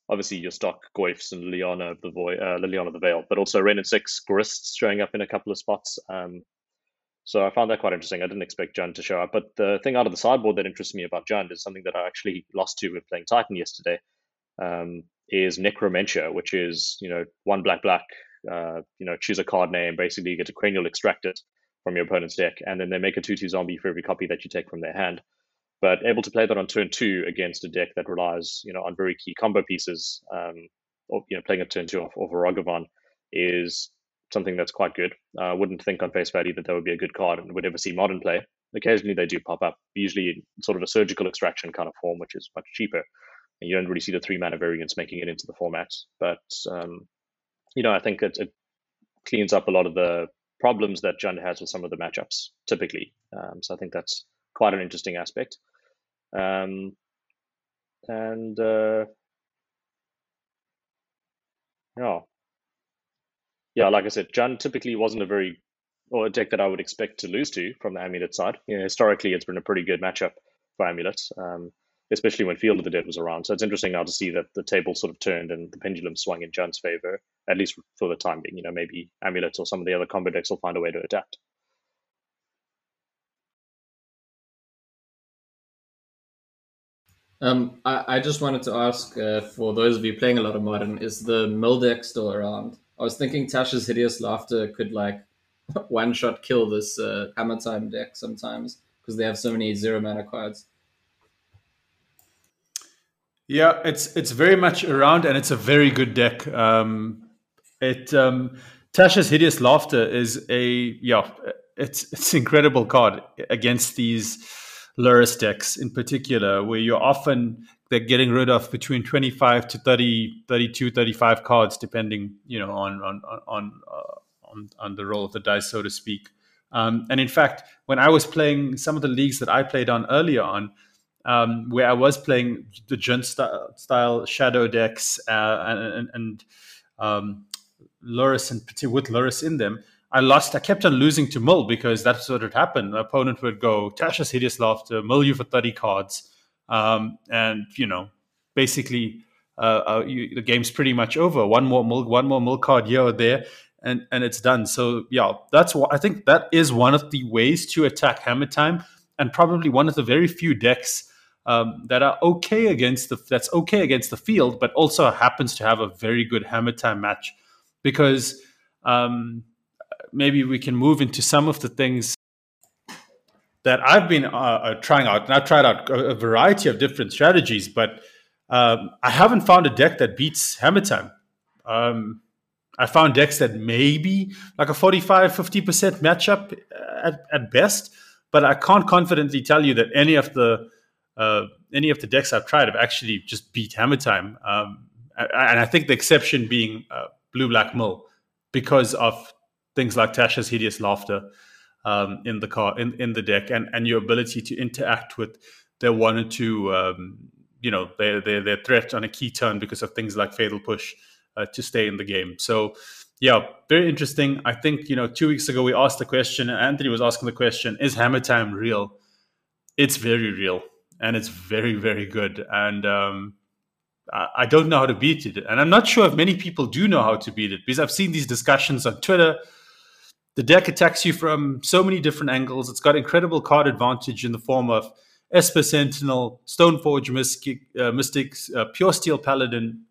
obviously your stock Goyfs and Liliana of the Void, uh, Liliana of the Veil, but also Wrenn and Six Grists showing up in a couple of spots. Um, so I found that quite interesting. I didn't expect Jund to show up, but the thing out of the sideboard that interests me about Jund is something that I actually lost to with playing Titan yesterday. Um, is Necromentia, which is you know one black black. Uh, you know, choose a card name. Basically, you get a cranial extract it from your opponent's deck, and then they make a 2 2 zombie for every copy that you take from their hand. But able to play that on turn two against a deck that relies, you know, on very key combo pieces, um, or you know, playing a turn two off, off a Ragavan is something that's quite good. I uh, wouldn't think on face value that that would be a good card and would ever see modern play. Occasionally they do pop up, usually sort of a surgical extraction kind of form, which is much cheaper. And you don't really see the three mana variants making it into the format. But um, you know, I think it, it cleans up a lot of the problems that Jund has with some of the matchups typically. Um, so I think that's quite an interesting aspect. Um, and uh, yeah, yeah, like I said, Jund typically wasn't a very or a deck that I would expect to lose to from the Amulet side. You know, historically, it's been a pretty good matchup for Amulet. Um, especially when Field of the Dead was around. So it's interesting now to see that the table sort of turned and the pendulum swung in Jund's favor, at least for the time being. You know, maybe Amulets or some of the other combo decks will find a way to adapt. Um, I, I just wanted to ask uh, for those of you playing a lot of modern, is the mill deck still around? I was thinking Tasha's hideous laughter could like one shot kill this uh, hammer time deck sometimes because they have so many zero mana cards. Yeah, it's it's very much around, and it's a very good deck. Um, it um, Tasha's hideous laughter is a yeah, it's it's incredible card against these Lurrus decks in particular, where you're often they're getting rid of between 25 to 30, 32, 35 cards, depending you know on on on uh, on, on the roll of the dice, so to speak. Um, and in fact, when I was playing some of the leagues that I played on earlier on, um, where I was playing the Jun style, style shadow decks uh, and, and um, Lurrus and with Lurrus in them, I lost. I kept on losing to Mill because that's what would happen. The opponent would go Tasha's hideous laughter, mill you for thirty cards, um, and you know, basically, uh, uh, you, the game's pretty much over. One more mill, one more mill card here or there, and and it's done. So yeah, that's what I think. That is one of the ways to attack Hammer Time, and probably one of the very few decks um, that are okay against the that's okay against the field, but also happens to have a very good Hammer Time match because. Um, maybe we can move into some of the things that I've been uh, uh, trying out. And I've tried out a, variety of different strategies, but um, I haven't found a deck that beats Hammer Time. Um, I found decks that maybe like a 45, 50% matchup at, at best, but I can't confidently tell you that any of the uh, any of the decks I've tried have actually just beat Hammer Time. Um, and I think the exception being uh, Blue Black Mill because of things like Tasha's hideous laughter um, in the car in, in the deck, and, and your ability to interact with their one or two, um, you know, their, their their threat on a key turn because of things like fatal push uh, to stay in the game. So. Yeah, very interesting. I think you know, two weeks ago we asked the question. Anthony was asking the question: Is Hammer Time real? It's very real, and it's very, very good. And um, I don't know how to beat it, and I'm not sure if many people do know how to beat it because I've seen these discussions on Twitter the deck attacks you from so many different angles. It's got incredible card advantage in the form of Esper Sentinel, Stoneforge Mystic, uh, Mystics, uh, Pure Steel Paladin,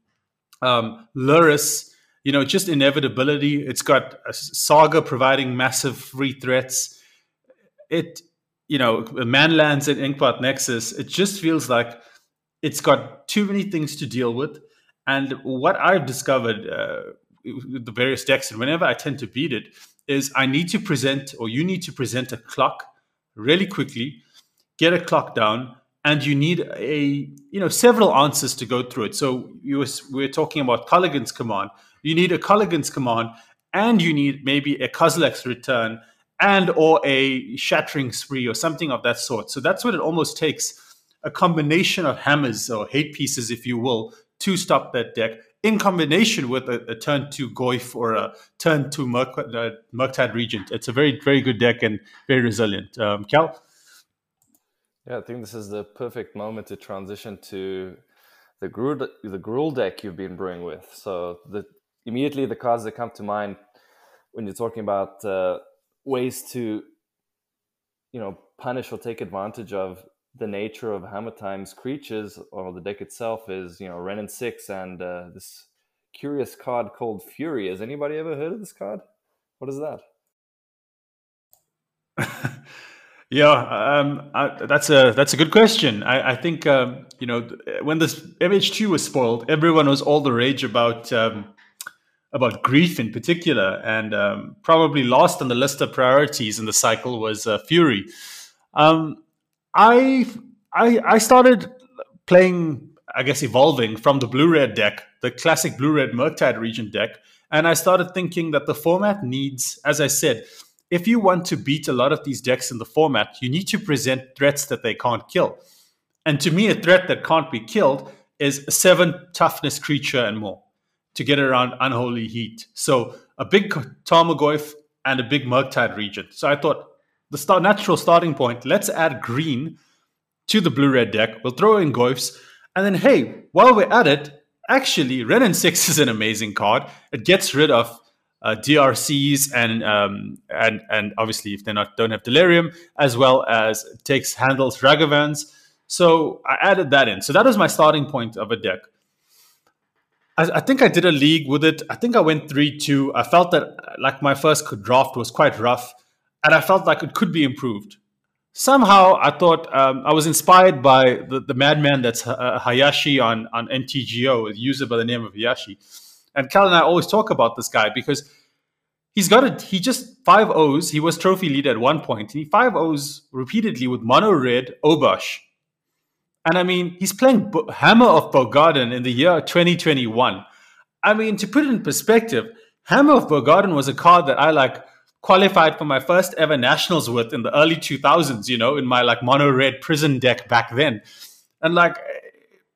um, Lurrus, you know, just inevitability. It's got Saga providing massive free threats. It, you know, Manlands and Inkpot Nexus, it just feels like it's got too many things to deal with. And what I've discovered uh, with the various decks, and whenever I tend to beat it, is I need to present or you need to present a clock really quickly, get a clock down, and you need a you know several answers to go through it. So you were, we are talking about Kolaghan's command. You need a Kolaghan's command, and you need maybe a Kozilek's return, and or a shattering spree or something of that sort. So that's what it almost takes a combination of hammers or hate pieces, if you will, to stop that deck in combination with a, a turn to Goyf or a turn to Merc, uh, Regent. It's a very, very good deck and very resilient. Um, Cal? Yeah, I think this is the perfect moment to transition to the Gruul, the deck you've been brewing with. So the immediately the cards that come to mind when you're talking about uh, ways to, you know, punish or take advantage of the nature of Hammer Time's creatures or the deck itself is, you know, Wrenn and Six and uh, this curious card called Fury. Has anybody ever heard of this card? What is that? yeah, um, I, that's a that's a good question. I, I think um, you know when this MH2 was spoiled, everyone was all the rage about um, about grief in particular, and um, probably lost on the list of priorities in the cycle was uh, Fury. Um, I I I started playing, I guess, evolving from the blue red deck, the classic blue red Murktide Regent deck, and I started thinking that the format needs, as I said, if you want to beat a lot of these decks in the format, you need to present threats that they can't kill. And to me, a threat that can't be killed is a seven toughness creature and more to get around unholy heat. So a big Tarmogoyf and a big Murktide Regent. So I thought the start, natural starting point. Let's add green to the blue red deck. We'll throw in Goyfs. And then, hey, while we're at it, actually, and Six is an amazing card. It gets rid of uh, DRCs and um, and and obviously if they not don't have Delirium, as well as takes handles Ragavans. So I added that in. So that was my starting point of a deck. I, I, think I did a league with it. I think I went three two. I felt that like my first draft was quite rough, and I felt like it could be improved. Somehow, I thought um, I was inspired by the, the madman that's uh, Hayashi on on MTGO, a user by the name of Hayashi, and Cal and I always talk about this guy because he's got it. He just five O's. He was trophy leader at one point, and he five O's repeatedly with mono red Obosh and I mean, he's playing Hammer of Bogarden in the year 2021. I mean, to put it in perspective, Hammer of Bogarden was a card that I like qualified for my first ever nationals with in the early 2000s, you know, in my like mono red prison deck back then. And like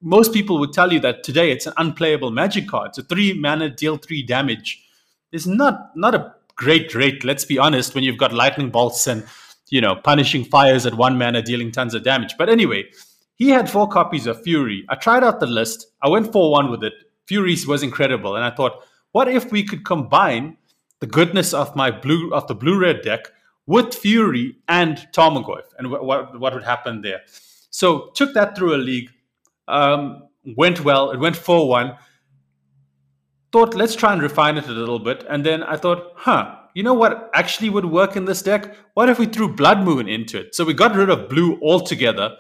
most people would tell you that today it's an unplayable magic card. It's a three mana, deal three damage. It's not not a great rate, let's be honest, when you've got lightning bolts and you know punishing fires at one mana, dealing tons of damage. But anyway, he had four copies of Fury. I tried out the list. I went 4 1 with it. Fury was incredible. And I thought, what if we could combine the goodness of my blue of the blue red deck with Fury and Tarmogoyf and what, what, what would happen there? So took that through a league. Um, went well. It went 4 1. Thought, let's try and refine it a little bit. And then I thought, huh, you know what actually would work in this deck? What if we threw Blood Moon into it? So we got rid of blue altogether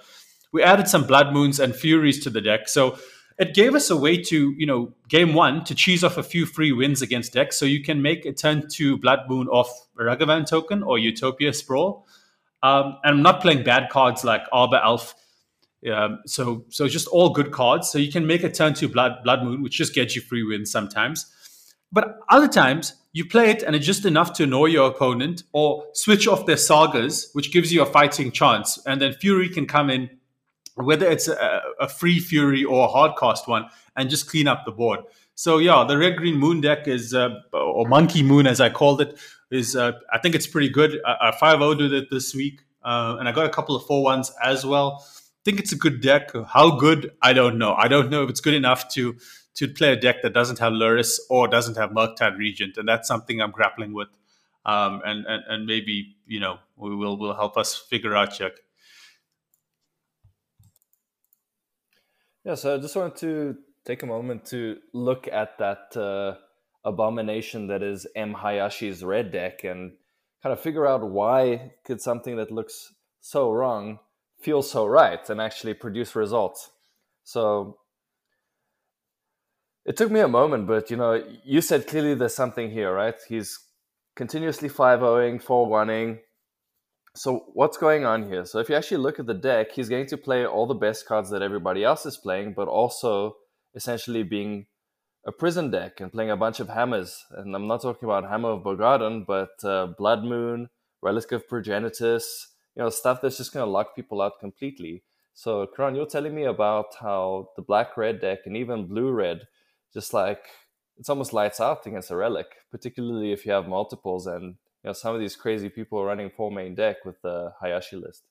we added some blood moons and furies to the deck. So it gave us a way to, you know, game one to cheese off a few free wins against decks. So you can make a turn two blood moon off a Ragavan token or Utopia Sprawl. Um, and I'm not playing bad cards like Arbor Elf. Um, so so just all good cards. So you can make a turn two blood blood moon, which just gets you free wins sometimes. But other times you play it and it's just enough to annoy your opponent or switch off their sagas, which gives you a fighting chance. And then Fury can come in whether it's a, a, free fury or a hard cost one, and just clean up the board. So yeah, the red green moon deck is uh, or monkey moon as I called it is uh, I think it's pretty good. I five O did it this week, uh, and I got a couple of four ones as well. I think it's a good deck. How good? I don't know. I don't know if it's good enough to to play a deck that doesn't have Lurrus or doesn't have Murktide Regent, and that's something I'm grappling with. Um, and, and and maybe you know we will will help us figure out Chuck. Yeah, so I just wanted to take a moment to look at that uh, abomination that is M Hayashi's red deck and kind of figure out why could something that looks so wrong feel so right and actually produce results. So it took me a moment, but you know, you said clearly there's something here, right? He's continuously 5-0ing, 4-1ing, so what's going on here? So if you actually look at the deck, he's going to play all the best cards that everybody else is playing, but also essentially being a prison deck and playing a bunch of hammers. And I'm not talking about Hammer of Bogarden, but uh, Blood Moon, Relic of Progenitus, you know, stuff that's just going to lock people out completely. So, Karan, you're telling me about how the black red deck and even blue red, just like it's almost lights out against a relic, particularly if you have multiples and know some of these crazy people are running full main deck with the Hayashi list.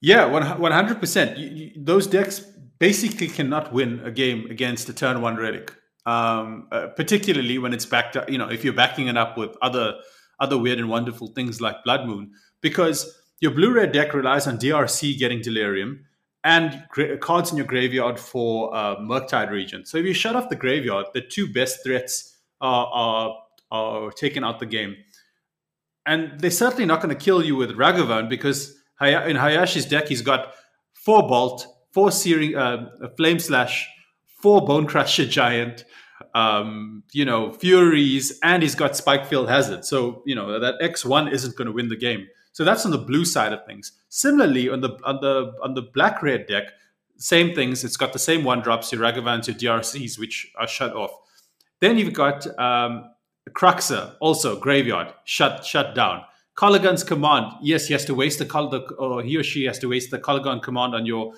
Yeah, one hundred percent. Those decks basically cannot win a game against a turn one relic, um, uh, particularly when it's backed up. You know, if you're backing it up with other other weird and wonderful things like Blood Moon, because your blue red deck relies on DRC getting Delirium and gra- cards in your graveyard for uh, Murktide Regent. So if you shut off the graveyard, the two best threats are, are or taken out the game. And they're certainly not going to kill you with Ragavan because in Hayashi's deck, he's got four Bolt, four Searing, uh, Flame Slash, four Bone Crusher Giant, um, you know, Furies, and he's got Spikefield Hazard. So, you know, that X1 isn't going to win the game. So that's on the blue side of things. Similarly, on the on the on the black red deck, same things. It's got the same one drops, your Ragavans, your DRCs, which are shut off. Then you've got um, Kroxa, also graveyard, shut shut down. Kolaghan's command, yes, he has to waste the, the or he or she has to waste the Kolaghan command on your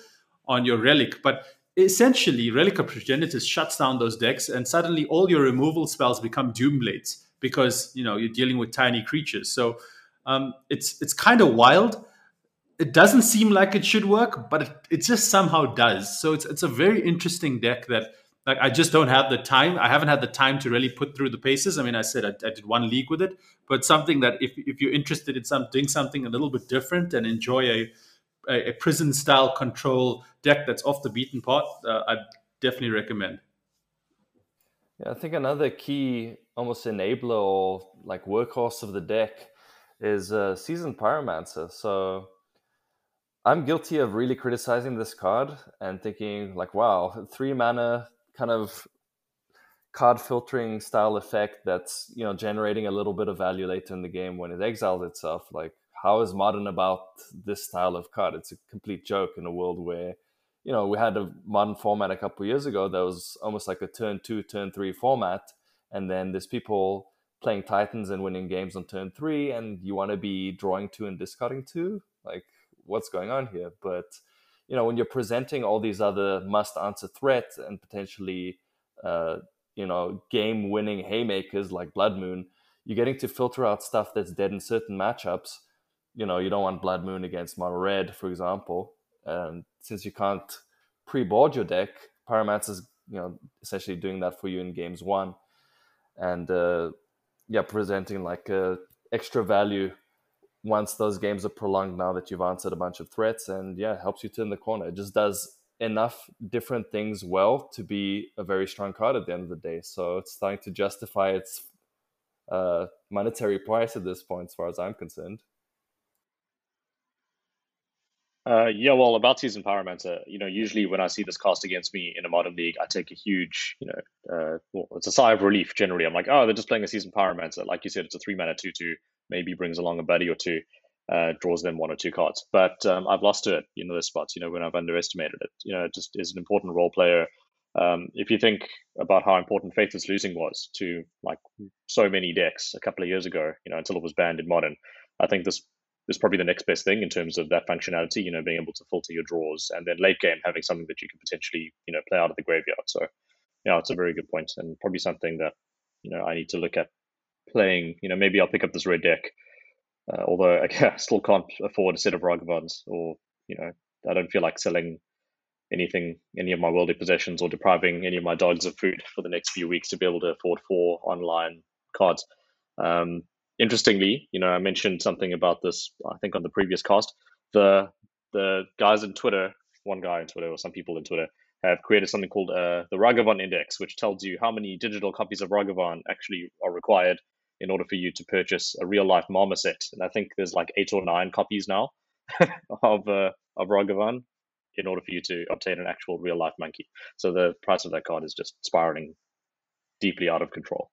on your relic, but essentially Relic of Progenitus shuts down those decks, and suddenly all your removal spells become Doomblades because you know you're dealing with tiny creatures. So um, it's it's kind of wild. It doesn't seem like it should work, but it, it just somehow does. So it's it's a very interesting deck that like I just don't have the time. I haven't had the time to really put through the paces. I mean, I said I, I did one league with it, but something that if if you're interested in some doing something a little bit different and enjoy a a, a prison style control deck that's off the beaten path, uh, I definitely recommend. Yeah, I think another key, almost enabler or like workhorse of the deck is uh, Seasoned Pyromancer. So I'm guilty of really criticizing this card and thinking like, wow, three mana kind of card filtering style effect that's you know generating a little bit of value later in the game when it exiles itself. Like, how is modern about this style of card? It's a complete joke in a world where you know we had a modern format a couple years ago that was almost like a turn two, turn three format, and then there's people playing Titans and winning games on turn three, and you want to be drawing two and discarding two, like what's going on here. But you know, when you're presenting all these other must answer threats and potentially, uh, you know, game winning haymakers like Blood Moon, you're getting to filter out stuff that's dead in certain matchups. You know, you don't want Blood Moon against Mono Red, for example. And since you can't pre board your deck, Pyromancer is, you know, essentially doing that for you in games one. And uh, yeah, presenting like uh, extra value once those games are prolonged now that you've answered a bunch of threats and yeah helps you turn the corner. It just does enough different things well to be a very strong card at the end of the day. So it's starting to justify its uh, monetary price at this point as far as i'm concerned. Uh, yeah, well, about season Pyromancer, you know, usually when I see this cast against me in a modern league, I take a huge, you know, uh, well, it's a sigh of relief generally. I'm like, oh, they're just playing a season Pyromancer. Like you said, it's a three mana 2 2 maybe brings along a buddy or two, uh, draws them one or two cards. But um, I've lost to it, in those spots, you know, when I've underestimated it. You know, it just is an important role player. Um, if you think about how important Faithless Looting was to like so many decks a couple of years ago, you know, until it was banned in modern, I think this is probably the next best thing in terms of that functionality, you know, being able to filter your draws and then late game having something that you can potentially, you know, play out of the graveyard. So, yeah, it's a very good point and probably something that, you know, I need to look at playing, you know, maybe I'll pick up this red deck. Uh, although I still can't afford a set of Ragavans, or you know, I don't feel like selling anything, any of my worldly possessions, or depriving any of my dogs of food for the next few weeks to be able to afford four online cards. Um, interestingly, you know, I mentioned something about this, I think, on the previous cast. The the guys in Twitter, one guy in Twitter, or some people in Twitter, have created something called uh, the Ragavan Index, which tells you how many digital copies of Ragavan actually are required in order for you to purchase a real life Marmoset. And I think there's like eight or nine copies now of uh, of Ragavan in order for you to obtain an actual real life monkey. So the price of that card is just spiraling deeply out of control.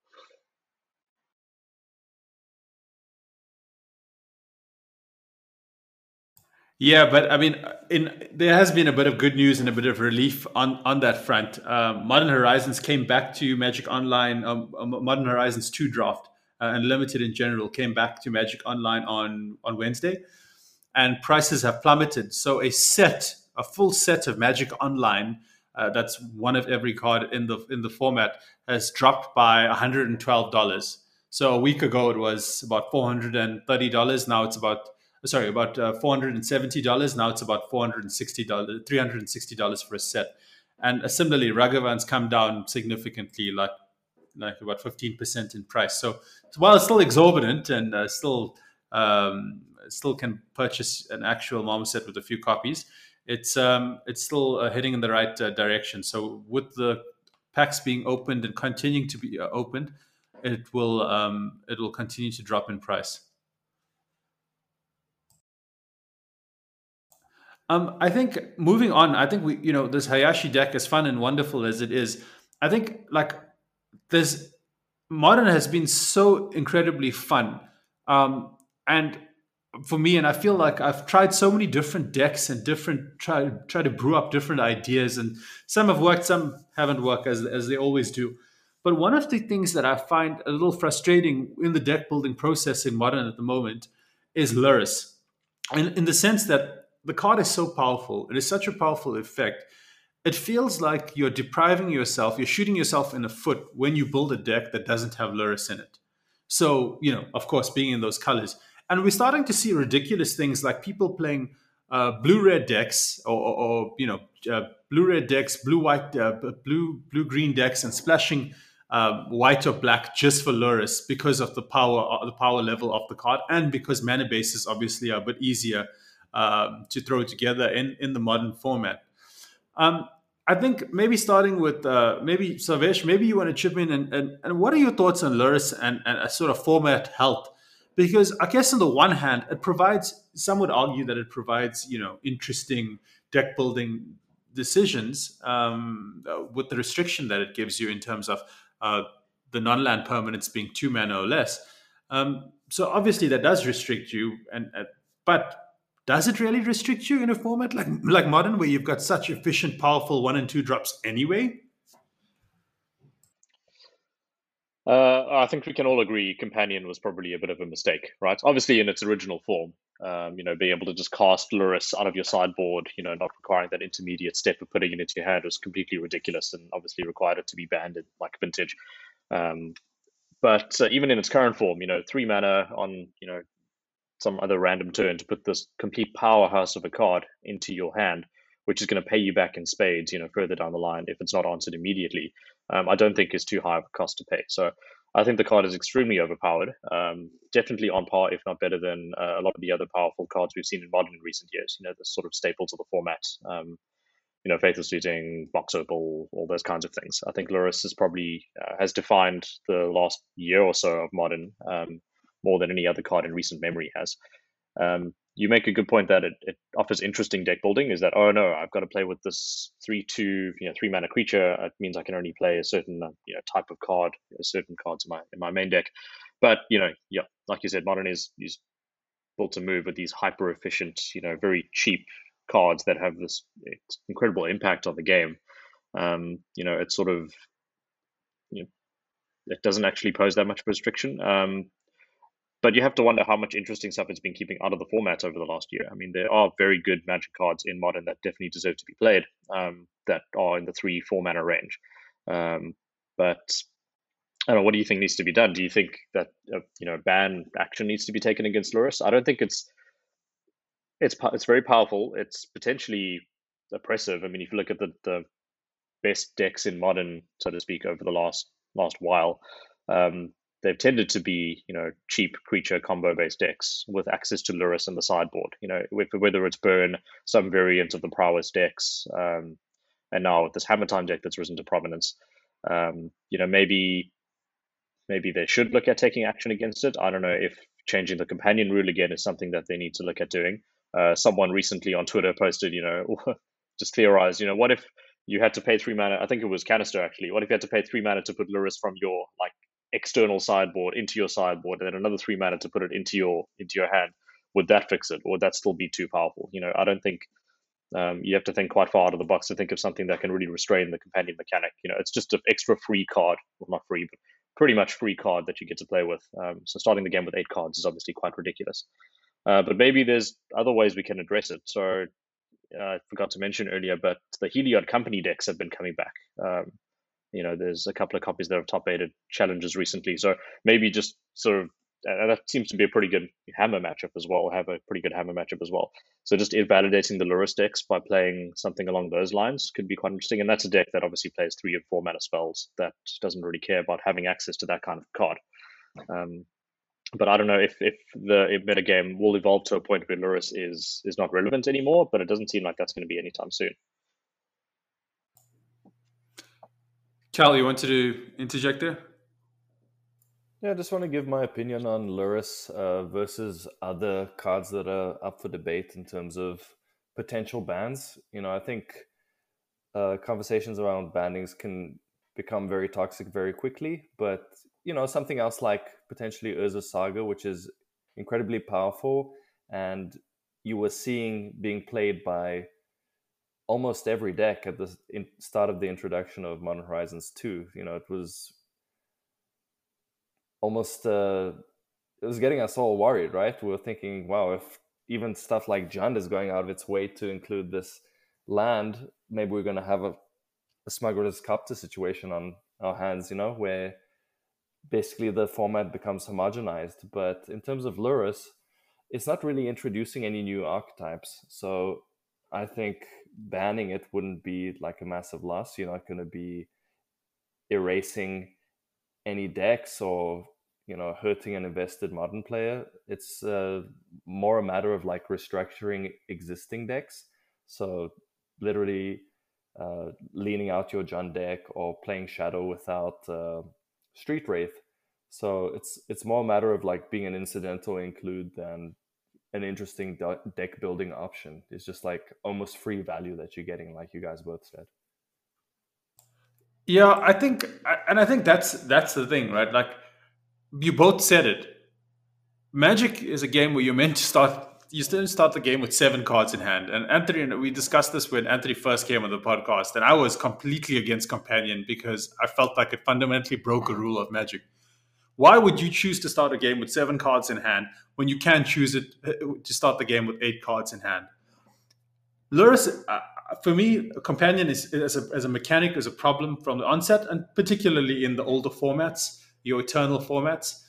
Yeah, but I mean, in there has been a bit of good news and a bit of relief on on that front. Um, Modern Horizons came back to Magic Online. Um, um Modern Horizons two draft uh, and limited in general came back to Magic Online on on Wednesday, and prices have plummeted. So a set, a full set of Magic Online, uh, that's one of every card in the in the format, has dropped by one hundred and twelve dollars. So a week ago it was about four hundred and thirty dollars. Now it's about sorry about uh, four hundred and seventy dollars. Now it's about four hundred and sixty dollars, three hundred and sixty dollars for a set. And uh, similarly, Ragavan's come down significantly, like like about 15% in price. So while it's still exorbitant and uh, still um, still can purchase an actual marmoset with a few copies, it's um, it's still uh, heading in the right uh, direction. So with the packs being opened and continuing to be uh, opened, it will um, it will continue to drop in price. Um, I think moving on, I think we, you know, this Hayashi deck, as fun and wonderful as it is, I think like there's modern has been so incredibly fun um, and for me and i feel like i've tried so many different decks and different try try to brew up different ideas and some have worked some haven't worked as, as they always do but one of the things that i find a little frustrating in the deck building process in modern at the moment is Lurrus. in, in the sense that the card is so powerful it is such a powerful effect it feels like you're depriving yourself, you're shooting yourself in the foot when you build a deck that doesn't have Lurrus in it. So, you know, of course, being in those colors. And we're starting to see ridiculous things like people playing uh, blue red decks or, or, or you know, uh, blue red decks, blue white, uh, blue blue green decks, and splashing um, white or black just for Lurrus because of the power uh, the power level of the card, and because mana bases obviously are a bit easier to throw together in in the modern format. Um, I think maybe starting with uh, maybe Sarvesh, maybe you want to chip in and, and, and what are your thoughts on Lurrus and, and a sort of format health? Because I guess on the one hand, it provides some would argue that it provides, you know, interesting deck building decisions um, with the restriction that it gives you in terms of uh, the non-land permanents being two mana or less. Um, so obviously that does restrict you, and uh, but does it really restrict you in a format like like modern where you've got such efficient powerful one and two drops anyway? Uh, i think we can all agree companion was probably a bit of a mistake right? Obviously in its original form um, you know being able to just cast Lurrus out of your sideboard you know not requiring that intermediate step of putting it into your hand was completely ridiculous and obviously required it to be banned in like vintage. Um, but uh, even in its current form you know three mana on you know some other random turn to put this complete powerhouse of a card into your hand, which is going to pay you back in spades, you know, further down the line if it's not answered immediately, um, I don't think is too high of a cost to pay. So I think the card is extremely overpowered, um, definitely on par, if not better than uh, a lot of the other powerful cards we've seen in modern in recent years. You know, the sort of staples of the format. Um, you know, Faithless Looting, Mox Opal, all those kinds of things. I think Lurrus is probably uh, has defined the last year or so of modern. Um, more than any other card in recent memory has. Um, you make a good point that it, it offers interesting deck building. Is that oh no, I've got to play with this three two you know three mana creature. It means I can only play a certain uh, you know type of card, a certain cards in my in my main deck. But you know, yeah, like you said, modern is is built to move with these hyper efficient, you know, very cheap cards that have this incredible impact on the game. Um, you know, it's sort of you know, it doesn't actually pose that much restriction. Um, but you have to wonder how much interesting stuff it's been keeping out of the formats over the last year. I mean, there are very good Magic cards in Modern that definitely deserve to be played. Um, that are in the three four mana range. Um, but I don't know. What do you think needs to be done? Do you think that uh, you know ban action needs to be taken against Lurrus? I don't think it's it's it's very powerful. It's potentially oppressive. I mean, if you look at the the best decks in Modern, so to speak, over the last last while, um, they've tended to be you know cheap creature combo based decks with access to Lurrus in the sideboard. You know whether it's Burn, some variant of the Prowess decks, um, and now with this Hammer Time deck that's risen to prominence. Um, you know maybe maybe they should look at taking action against it. I don't know if changing the companion rule again is something that they need to look at doing. Uh, someone recently on Twitter posted, you know, just theorized, you know, what if you had to pay three mana? I think it was Kanister actually. What if you had to pay three mana to put Lurrus from your like external sideboard into your sideboard and then another three mana to put it into your into your hand. Would that fix it or would that still be too powerful? You know i don't think um, you have to think quite far out of the box to think of something that can really restrain the companion mechanic. You know it's just an extra free card. Well not free but pretty much free card that you get to play with. Um, so starting the game with eight cards is obviously quite ridiculous. Uh, but maybe there's other ways we can address it. So uh, I forgot to mention earlier, but the Heliod company decks have been coming back. Um, you know, there's a couple of copies that have top eighted challenges recently. So maybe just sort of and that seems to be a pretty good hammer matchup as well. Have a pretty good hammer matchup as well. So just invalidating the decks by playing something along those lines could be quite interesting. And that's a deck that obviously plays three and four mana spells that doesn't really care about having access to that kind of card. Um, but I don't know if, if the meta game will evolve to a point where Lurrus is is not relevant anymore. But it doesn't seem like that's going to be anytime soon. Cal, you wanted to interject there? Yeah, I just want to give my opinion on Lurrus uh, versus other cards that are up for debate in terms of potential bans. You know, I think uh, conversations around bannings can become very toxic very quickly, but you know, something else like potentially Urza Saga, which is incredibly powerful, and you were seeing being played by almost every deck at the start of the introduction of Modern Horizons 2. You know, it was almost uh, it was getting us all worried, right? We were thinking, wow, if even stuff like Jund is going out of its way to include this land, maybe we're going to have a, a smuggler's copter situation on our hands, you know, where basically the format becomes homogenized. But in terms of Lurrus, it's not really introducing any new archetypes. So I think banning it wouldn't be like a massive loss. You're not going to be erasing any decks or you know hurting an invested modern player. It's uh, more a matter of like restructuring existing decks. So literally uh, leaning out your Jund deck or playing Shadow without uh, Street Wraith. So it's it's more a matter of like being an incidental include than an interesting deck building option. It's just like almost free value that you're getting, like you guys both said. Yeah, I think, and I think that's that's the thing, right? Like you both said it. Magic is a game where you're meant to start. You still start the game with seven cards in hand. And Anthony, and we discussed this when Anthony first came on the podcast, and I was completely against Companion because I felt like it fundamentally broke a rule of Magic. Why would you choose to start a game with seven cards in hand when you can choose it uh, to start the game with eight cards in hand? Lurrus, uh, for me, a companion is as a, as a mechanic is a problem from the onset, and particularly in the older formats, your eternal formats.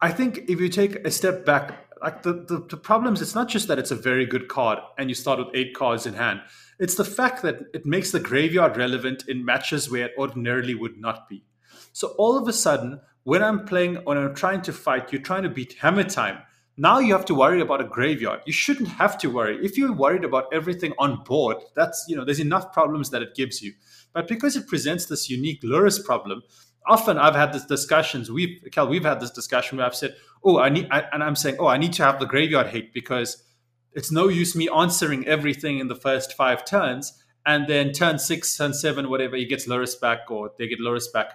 I think if you take a step back, like the, the, the problems, it's not just that it's a very good card and you start with eight cards in hand. It's the fact that it makes the graveyard relevant in matches where it ordinarily would not be. So all of a sudden, when I'm playing, when I'm trying to fight, you're trying to beat Hammer Time. Now you have to worry about a graveyard. You shouldn't have to worry. If you're worried about everything on board, that's you know, there's enough problems that it gives you. But because it presents this unique Lurrus problem, often I've had these discussions. We've Kel, we've had this discussion where I've said, "Oh, I need," I, and I'm saying, "Oh, I need to have the graveyard hate because it's no use me answering everything in the first five turns, and then turn six, turn seven, whatever, he gets Lurrus back or they get Lurrus back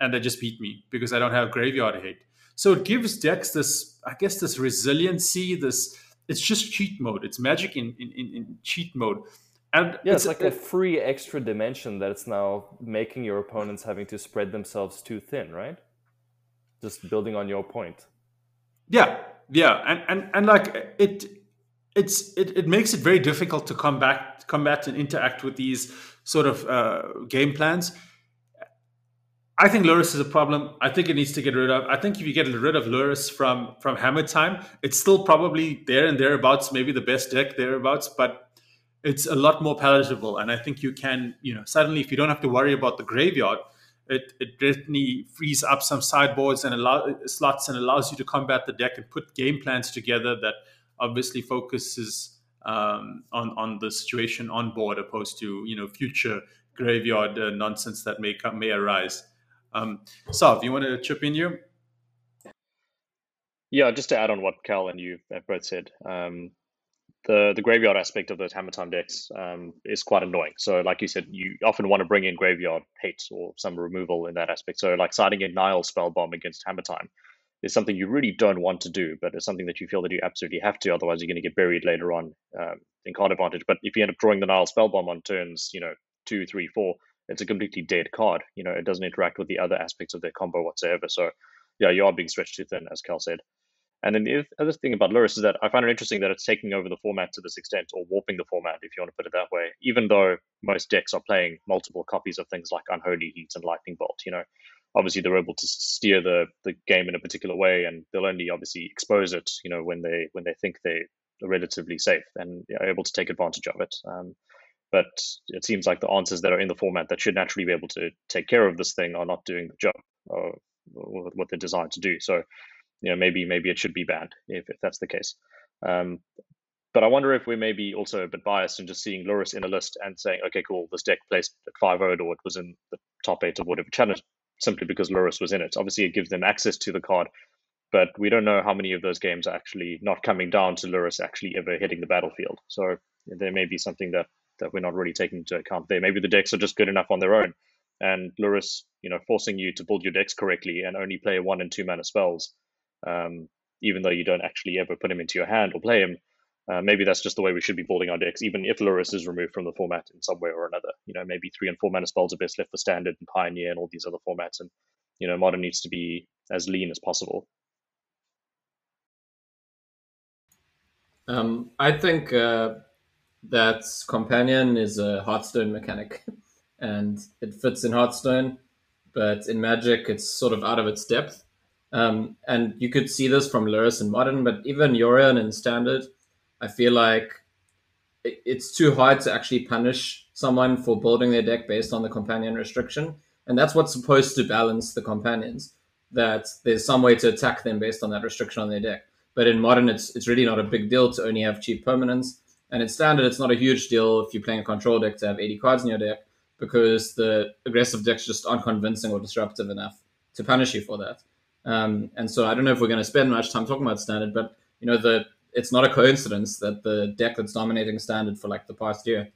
and they just beat me because I don't have graveyard hate. So it gives decks this, I guess, this resiliency. This it's just cheat mode. It's magic in in, in cheat mode. And yeah, it's, it's like a, a free extra dimension that it's now making your opponents having to spread themselves too thin, right? Just building on your point. Yeah, yeah, and and and like it, it's it, it makes it very difficult to combat combat and interact with these sort of uh, game plans I think Lurrus is a problem. I think it needs to get rid of. I think if you get rid of Lurrus from from Hammer Time, it's still probably there and thereabouts, maybe the best deck thereabouts, but it's a lot more palatable. And I think you can, you know, suddenly if you don't have to worry about the graveyard, it it definitely frees up some sideboards and allow slots and allows you to combat the deck and put game plans together that obviously focuses um, on on the situation on board, opposed to you know future graveyard uh, nonsense that may come, may arise. Um, Sav, you want to chip in here? Yeah, just to add on what Cal and you have both said, um, the the graveyard aspect of those hammer time decks um, is quite annoying. So, like you said, you often want to bring in graveyard hate or some removal in that aspect. So, like siding a Nihil Spellbomb against hammer time is something you really don't want to do, but it's something that you feel that you absolutely have to. Otherwise, you're going to get buried later on um, in card advantage. But if you end up drawing the Nihil Spellbomb on turns, you know, two, three, four, it's a completely dead card. You know, it doesn't interact with the other aspects of their combo whatsoever. So, yeah, you are being stretched too thin, as Cal said. And then the other thing about Lurrus is that I find it interesting that it's taking over the format to this extent, or warping the format, if you want to put it that way. Even though most decks are playing multiple copies of things like Unholy Heat and Lightning Bolt, you know, obviously they're able to steer the the game in a particular way, and they'll only obviously expose it, you know, when they when they think they're relatively safe and are able to take advantage of it. Um, but it seems like the answers that are in the format that should naturally be able to take care of this thing are not doing the job or what they're designed to do. So, you know, maybe maybe it should be banned if, if that's the case. Um, but I wonder if we may be also a bit biased in just seeing Lurrus in a list and saying, okay, cool, this deck placed at 5 0 or it was in the top eight of whatever challenge simply because Lurrus was in it. Obviously, it gives them access to the card, but we don't know how many of those games are actually not coming down to Lurrus actually ever hitting the battlefield. So there may be something that that we're not really taking into account there. Maybe the decks are just good enough on their own. And Lurrus, you know, forcing you to build your decks correctly and only play one and two mana spells, um, even though you don't actually ever put him into your hand or play him. Uh, maybe that's just the way we should be building our decks, even if Lurrus is removed from the format in some way or another. You know, maybe three and four mana spells are best left for standard and pioneer and all these other formats. And, you know, modern needs to be as lean as possible. Um, I think uh, that companion is a Hearthstone mechanic, and it fits in Hearthstone, but in Magic it's sort of out of its depth. Um, and you could see this from Lurrus and Modern, but even Yorion in Standard, I feel like it's too hard to actually punish someone for building their deck based on the companion restriction. And that's what's supposed to balance the companions, that there's some way to attack them based on that restriction on their deck. But in Modern, it's, it's really not a big deal to only have cheap permanents And in standard, it's not a huge deal if you're playing a control deck to have 80 cards in your deck because the aggressive decks just aren't convincing or disruptive enough to punish you for that. Um, and so I don't know if we're going to spend much time talking about standard, but you know the it's not a coincidence that the deck that's dominating standard for like the past year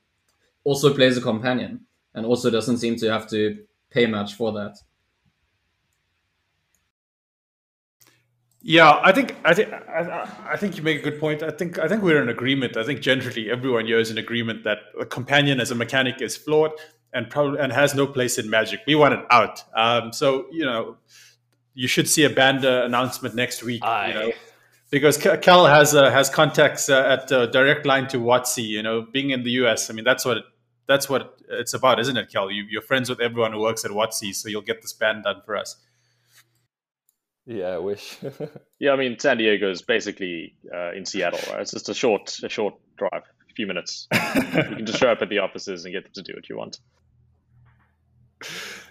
also plays a companion and also doesn't seem to have to pay much for that. Yeah, I think I think I, I, think you make a good point. I think I think we're in agreement. I think generally everyone here is in agreement that a companion as a mechanic is flawed and probably and has no place in Magic. We want it out. Um, so you know, you should see a band uh, announcement next week. Aye. You know, because Cal has uh, has contacts uh, at uh, direct line to WotC. You know, being in the US, I mean that's what it, that's what it's about, isn't it, Cal? You, you're friends with everyone who works at WotC, so you'll get this band done for us. Yeah, I wish. yeah, I mean San Diego is basically uh, in Seattle, right? It's just a short, a short drive, a few minutes. you can just show up at the offices and get them to do what you want.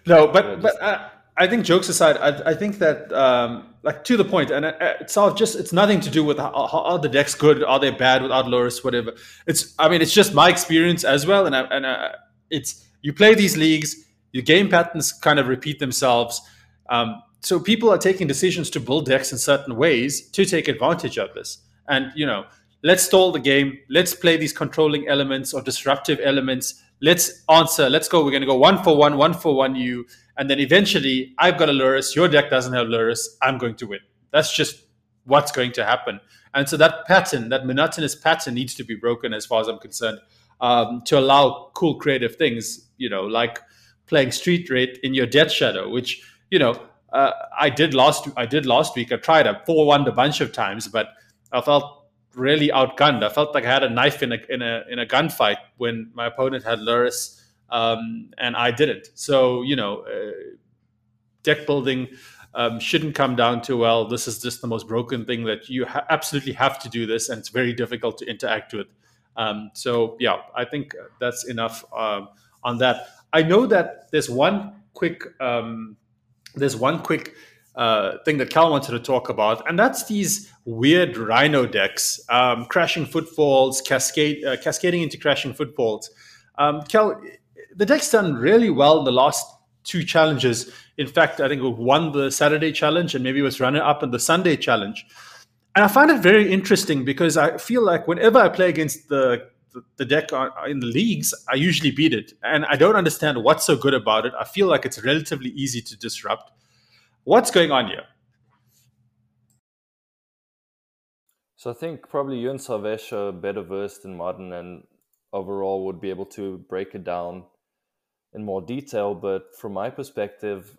No, but but uh, I think jokes aside, I, I think that um, like to the point, and uh, it's all just it's nothing to do with how, how, are the decks good, are they bad without Lurrus, whatever. It's I mean it's just my experience as well, and I, and I, it's you play these leagues, your game patterns kind of repeat themselves. Um, so people are taking decisions to build decks in certain ways to take advantage of this. And you know, let's stall the game. Let's play these controlling elements or disruptive elements. Let's answer. Let's go. We're going to go one for one, one for one. You, and then eventually, I've got a Lurrus. Your deck doesn't have Lurrus. I'm going to win. That's just what's going to happen. And so that pattern, that monotonous pattern, needs to be broken, as far as I'm concerned, um, to allow cool creative things. You know, like playing Street Wraith in your Death Shadow, which you know uh, I did last I did last week. I tried. I four one a bunch of times, but I felt really outgunned. I felt like I had a knife in a in a in a gunfight when my opponent had Lurrus um, and I didn't. So you know, uh, deck building um, shouldn't come down to well. This is just the most broken thing that you ha- absolutely have to do this, and it's very difficult to interact with. Um, so yeah, I think that's enough um, on that. I know that there's one quick um, there's one quick uh, thing that Cal wanted to talk about, and that's these weird Rhino decks, um, crashing footfalls, cascade, uh, cascading into crashing footfalls. Um, Cal, the deck's done really well in the last two challenges. In fact, I think it won the Saturday challenge and maybe was runner up in the Sunday challenge. And I find it very interesting because I feel like whenever I play against the the deck in the leagues, I usually beat it. And I don't understand what's so good about it. I feel like it's relatively easy to disrupt. What's going on here? So I think probably you and Sarvesh are better versed in modern and overall would be able to break it down in more detail. But from my perspective,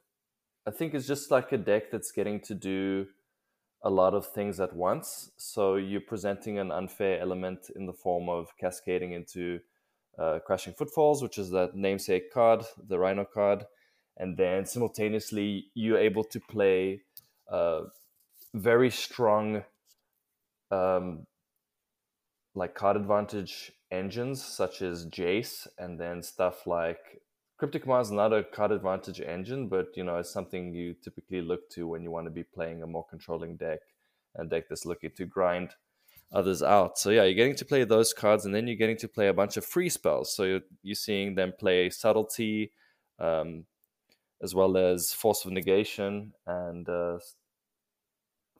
I think it's just like a deck that's getting to do a lot of things at once. So you're presenting an unfair element in the form of cascading into uh, Crashing Footfalls, which is that namesake card, the Rhino card. And then simultaneously, you're able to play uh, very strong, um, like card advantage engines, such as Jace, and then stuff like Cryptic Command is not a card advantage engine, but you know it's something you typically look to when you want to be playing a more controlling deck, and deck that's looking to grind others out. So yeah, you're getting to play those cards, and then you're getting to play a bunch of free spells. So you're, you're seeing them play subtlety, um, as well as force of negation and uh,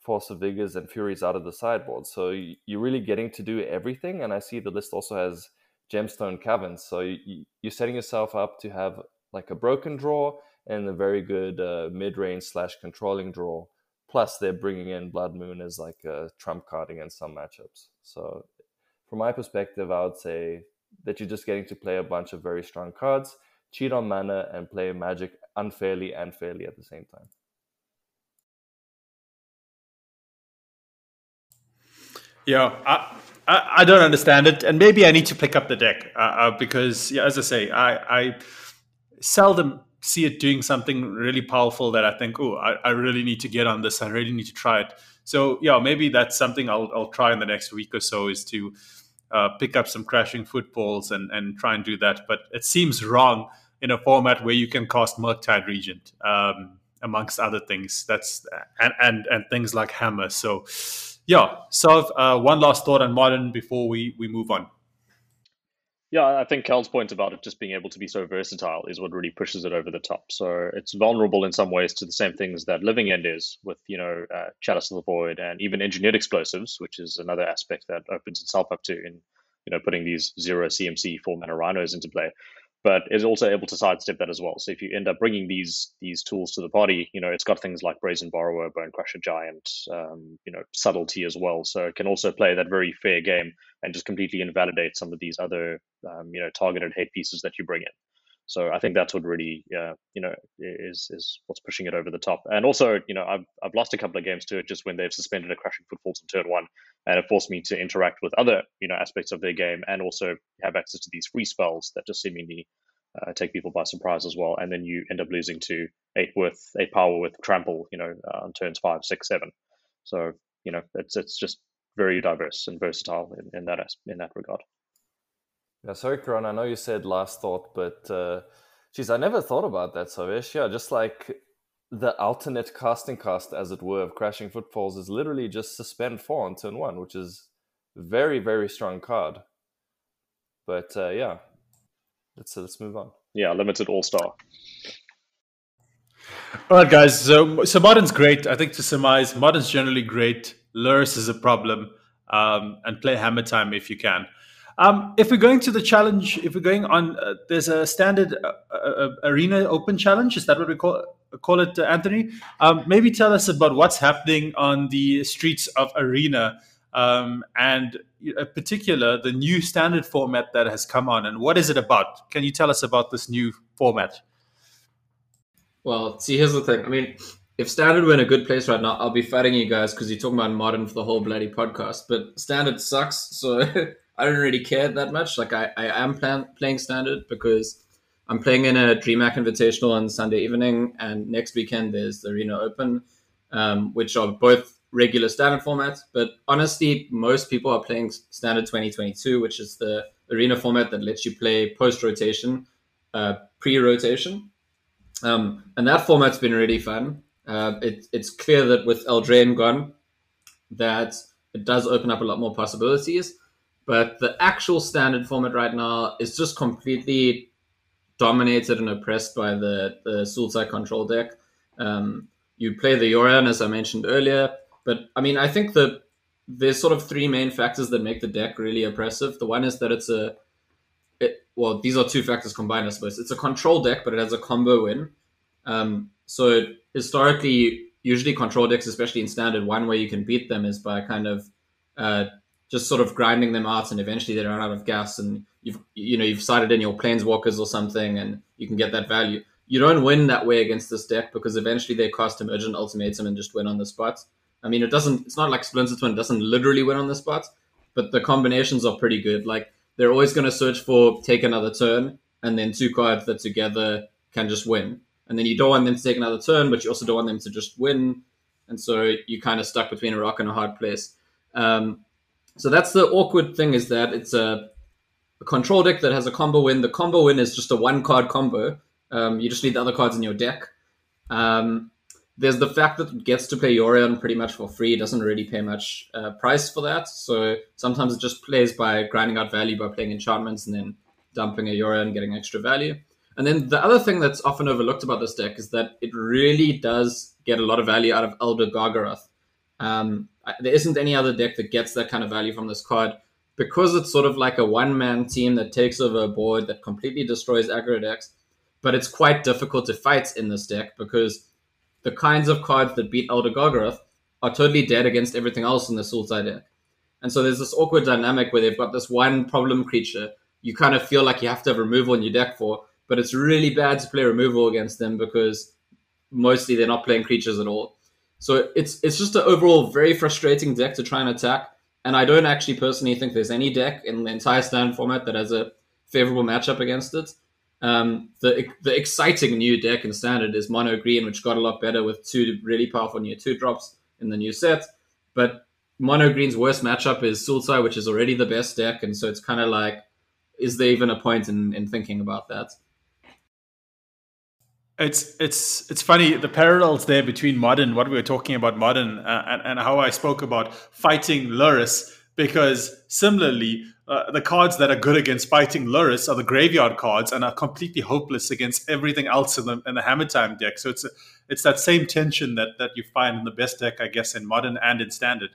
force of vigors and furies out of the sideboard. So you're really getting to do everything. And I see the list also has gemstone caverns. So you, you're setting yourself up to have like a broken draw and a very good uh, mid-range slash controlling draw. Plus, they're bringing in Blood Moon as like a trump card against some matchups. So, from my perspective, I would say that you're just getting to play a bunch of very strong cards, cheat on mana, and play Magic unfairly and fairly at the same time. Yeah, I, I, don't understand it, and maybe I need to pick up the deck uh, uh, because, yeah, as I say, I, I, seldom see it doing something really powerful that I think, oh, I, I, really need to get on this. I really need to try it. So, yeah, maybe that's something I'll, I'll try in the next week or so is to uh, pick up some crashing footfalls and, and try and do that. But it seems wrong in a format where you can cast Murktide Regent, um, amongst other things. That's and, and and things like Hammer. So yeah. So, uh, one last thought on modern before we we move on. Yeah, I think Cal's point about it just being able to be so versatile is what really pushes it over the top. So it's vulnerable in some ways to the same things that Living End is with, you know, uh, Chalice of the Void and even engineered explosives, which is another aspect that opens itself up to in, you know, putting these zero CMC four mana rhinos into play but is also able to sidestep that as well. So if you end up bringing these these tools to the party, you know it's got things like Brazen Borrower, Bone Crusher Giant, um, you know subtlety as well. So it can also play that very fair game and just completely invalidate some of these other um, you know targeted hate pieces that you bring in. So I think that's what really, uh, you know, is is what's pushing it over the top. And also, you know, I've I've lost a couple of games to it just when they've suspended a Crushing Footfalls in turn one, and it forced me to interact with other, you know, aspects of their game, and also have access to these free spells that just seemingly uh, take people by surprise as well. And then you end up losing to eight with eight power with Trample, you know, uh, on turns five, six, seven. So you know, it's it's just very diverse and versatile in, in that in that regard. Yeah, sorry, Karan. I know you said last thought, but uh, geez, I never thought about that, Sarvesh. Yeah, just like the alternate casting cost, as it were, of Crashing Footfalls is literally just suspend four on turn one, which is very, very strong card. But uh, yeah, let's uh, let's move on. Yeah, limited all star. All right, guys. So so modern's great. I think to surmise, modern's generally great. Lurrus is a problem, um, and play Hammer Time if you can. Um, if we're going to the challenge, if we're going on, uh, there's a standard uh, uh, uh, arena open challenge. Is that what we call call it, uh, Anthony? Um, maybe tell us about what's happening on the streets of arena, um, and in particular the new standard format that has come on, and what is it about? Can you tell us about this new format? Well, see, here's the thing. I mean, if standard were in a good place right now, I'll be fighting you guys because you're talking about modern for the whole bloody podcast. But standard sucks, so I don't really care that much. Like I, I am plan- playing standard because I'm playing in a DreamHack Invitational on Sunday evening, and next weekend there's the Arena Open, um, which are both regular standard formats. But honestly, most people are playing standard 2022, which is the arena format that lets you play post rotation, uh, pre rotation. Um, and that format's been really fun. Uh, it, it's clear that with Eldraine gone, that it does open up a lot more possibilities. But the actual standard format right now is just completely dominated and oppressed by the, the Sultai control deck. Um, you play the Yorion, as I mentioned earlier. But I mean, I think that there's sort of three main factors that make the deck really oppressive. The one is that it's a, it, well, these are two factors combined, I suppose. It's a control deck, but it has a combo win. Um, so historically, usually control decks, especially in standard, one way you can beat them is by kind of uh, just sort of grinding them out, and eventually they run out of gas, and you've you know you've sided in your planeswalkers or something, and you can get that value. You don't win that way against this deck because eventually they cast Emergent Ultimatum and just win on the spot. I mean, it doesn't. It's not like Splinter Twin doesn't literally win on the spot, but the combinations are pretty good. Like they're always going to search for take another turn, and then two cards that together can just win. And then you don't want them to take another turn, but you also don't want them to just win. And so you're kind of stuck between a rock and a hard place. Um, so that's the awkward thing is that it's a, a, control deck that has a combo win. The combo win is just a one card combo. Um, you just need the other cards in your deck. Um, there's the fact that it gets to play Yorion pretty much for free. It doesn't really pay much uh, price for that. So sometimes it just plays by grinding out value by playing enchantments and then dumping a Yorion, getting extra value. And then the other thing that's often overlooked about this deck is that it really does get a lot of value out of Elder Gargaroth. Um, there isn't any other deck that gets that kind of value from this card because it's sort of like a one man team that takes over a board that completely destroys aggro decks. But it's quite difficult to fight in this deck because the kinds of cards that beat Elder Gargaroth are totally dead against everything else in the Sultai deck. And so there's this awkward dynamic where they've got this one problem creature you kind of feel like you have to have removal in your deck for, but it's really bad to play removal against them because mostly they're not playing creatures at all. So it's it's just an overall very frustrating deck to try and attack. And I don't actually personally think there's any deck in the entire standard format that has a favorable matchup against it. Um, the the exciting new deck in standard is mono green, which got a lot better with two really powerful new two drops in the new set. But mono green's worst matchup is Sultai, which is already the best deck, and so it's kind of like, is there even a point in, in thinking about that? It's it's it's funny the parallels there between modern, what we were talking about modern, uh, and, and how I spoke about fighting Lurrus because similarly, uh, the cards that are good against fighting Lurrus are the graveyard cards and are completely hopeless against everything else in the in the Hammer Time deck. So it's a, it's that same tension that that you find in the best deck, I guess, in modern and in standard.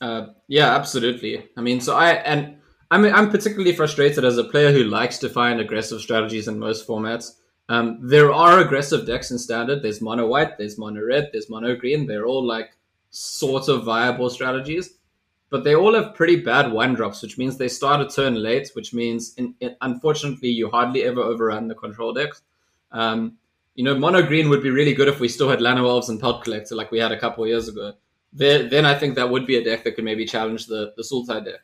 Uh, yeah, absolutely. I mean, so I and I'm I'm particularly frustrated as a player who likes to find aggressive strategies in most formats. Um, there are aggressive decks in standard. There's mono white, there's mono red, there's mono green. They're all like sort of viable strategies, but they all have pretty bad one drops, which means they start a turn late, which means in, in, unfortunately you hardly ever overrun the control decks. Um, you know, mono green would be really good if we still had Llanowar Elves and Pelt Collector like we had a couple years ago. There, then I think that would be a deck that could maybe challenge the the Sultai deck.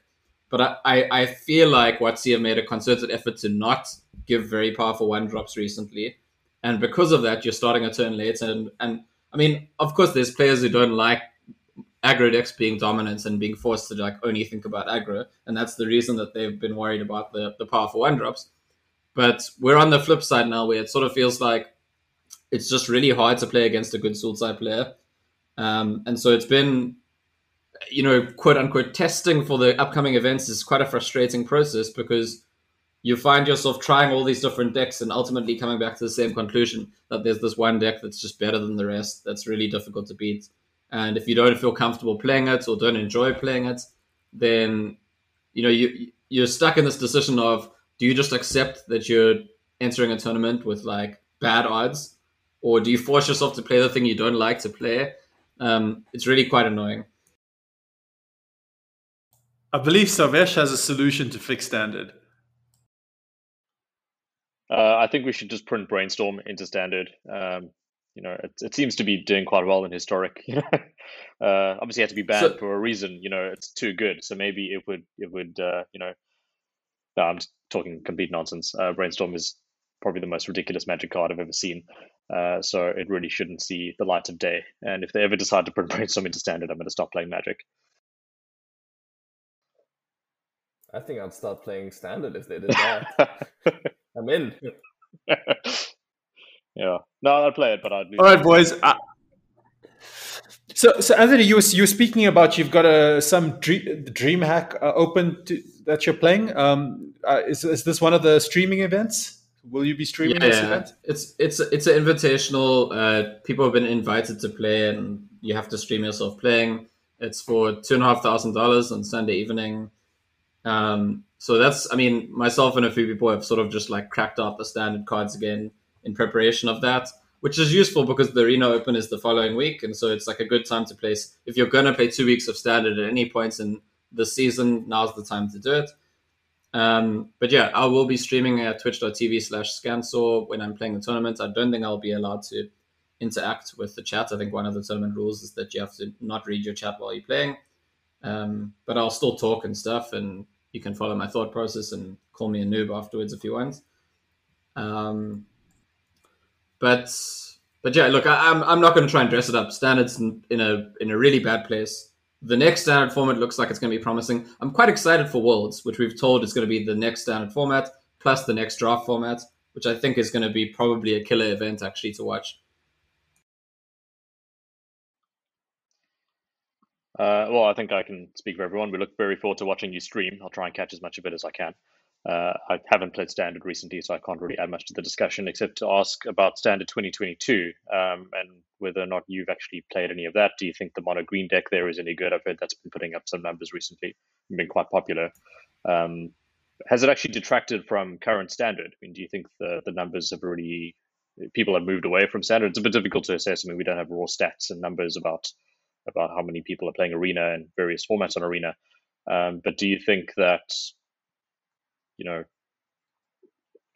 But I, I, I feel like WotC have made a concerted effort to not give very powerful one drops recently. And because of that, you're starting a turn late. And, and I mean, of course, there's players who don't like aggro decks being dominant and being forced to like only think about aggro. And that's the reason that they've been worried about the, the powerful one drops. But we're on the flip side now where it sort of feels like it's just really hard to play against a good Sultai player. Um, and so it's been, you know, quote unquote, testing for the upcoming events is quite a frustrating process because you find yourself trying all these different decks and ultimately coming back to the same conclusion that there's this one deck that's just better than the rest that's really difficult to beat. And if you don't feel comfortable playing it or don't enjoy playing it, then you know you you're stuck in this decision of do you just accept that you're entering a tournament with like bad odds, or do you force yourself to play the thing you don't like to play? Um, it's really quite annoying. I believe Sarvesh has a solution to fix standard. Uh, I think we should just print brainstorm into standard. Um, you know, it, it, seems to be doing quite well in historic. You know, uh, obviously, it had to be banned so, for a reason. You know, it's too good, so maybe it would it would uh, you know. No, I'm just talking complete nonsense. Uh, brainstorm is probably the most ridiculous magic card I've ever seen. Uh, so it really shouldn't see the light of day. And if they ever decide to print brainstorm into standard, I'm going to stop playing Magic. I think I'd start playing standard if they did that. I'm in. yeah. No, I'd play it, but I'd. Be. All right, boys. I... So, so Anthony, you were you were speaking about you've got a some dream, DreamHack uh, open to, that you're playing. Um, uh, is is this one of the streaming events? Will you be streaming yeah, this event? It's it's it's an invitational. Uh, people have been invited to play, and you have to stream yourself playing. It's for two and a half thousand dollars on Sunday evening. Um, so that's, I mean, myself and a few people have sort of just like cracked out the standard cards again in preparation of that, which is useful because the Arena Open is the following week. And so it's like a good time to place. If you're going to play two weeks of standard at any points in the season, now's the time to do it. Um, but yeah, I will be streaming at twitch.tv slash scansaw when I'm playing the tournament. I don't think I'll be allowed to interact with the chat. I think one of the tournament rules is that you have to not read your chat while you're playing. Um, but I'll still talk and stuff and you can follow my thought process and call me a noob afterwards if you want. Um, but but yeah, look, I, am I'm, I'm not going to try and dress it up. Standards in, in a in a really bad place. The next standard format looks like it's going to be promising. I'm quite excited for Worlds, which we've told is going to be the next standard format plus the next draft format, which I think is going to be probably a killer event actually to watch. Uh, well, I think I can speak for everyone. We look very forward to watching you stream. I'll try and catch as much of it as I can. Uh, I haven't played Standard recently, so I can't really add much to the discussion except to ask about Standard 2022 um, and whether or not you've actually played any of that. Do you think the mono green deck there is any good? I've heard that's been putting up some numbers recently and been quite popular. Um, has it actually detracted from current Standard? I mean, do you think the, the numbers have already, people have moved away from Standard? It's a bit difficult to assess. I mean, we don't have raw stats and numbers about about how many people are playing Arena and various formats on Arena. Um, but do you think that, you know,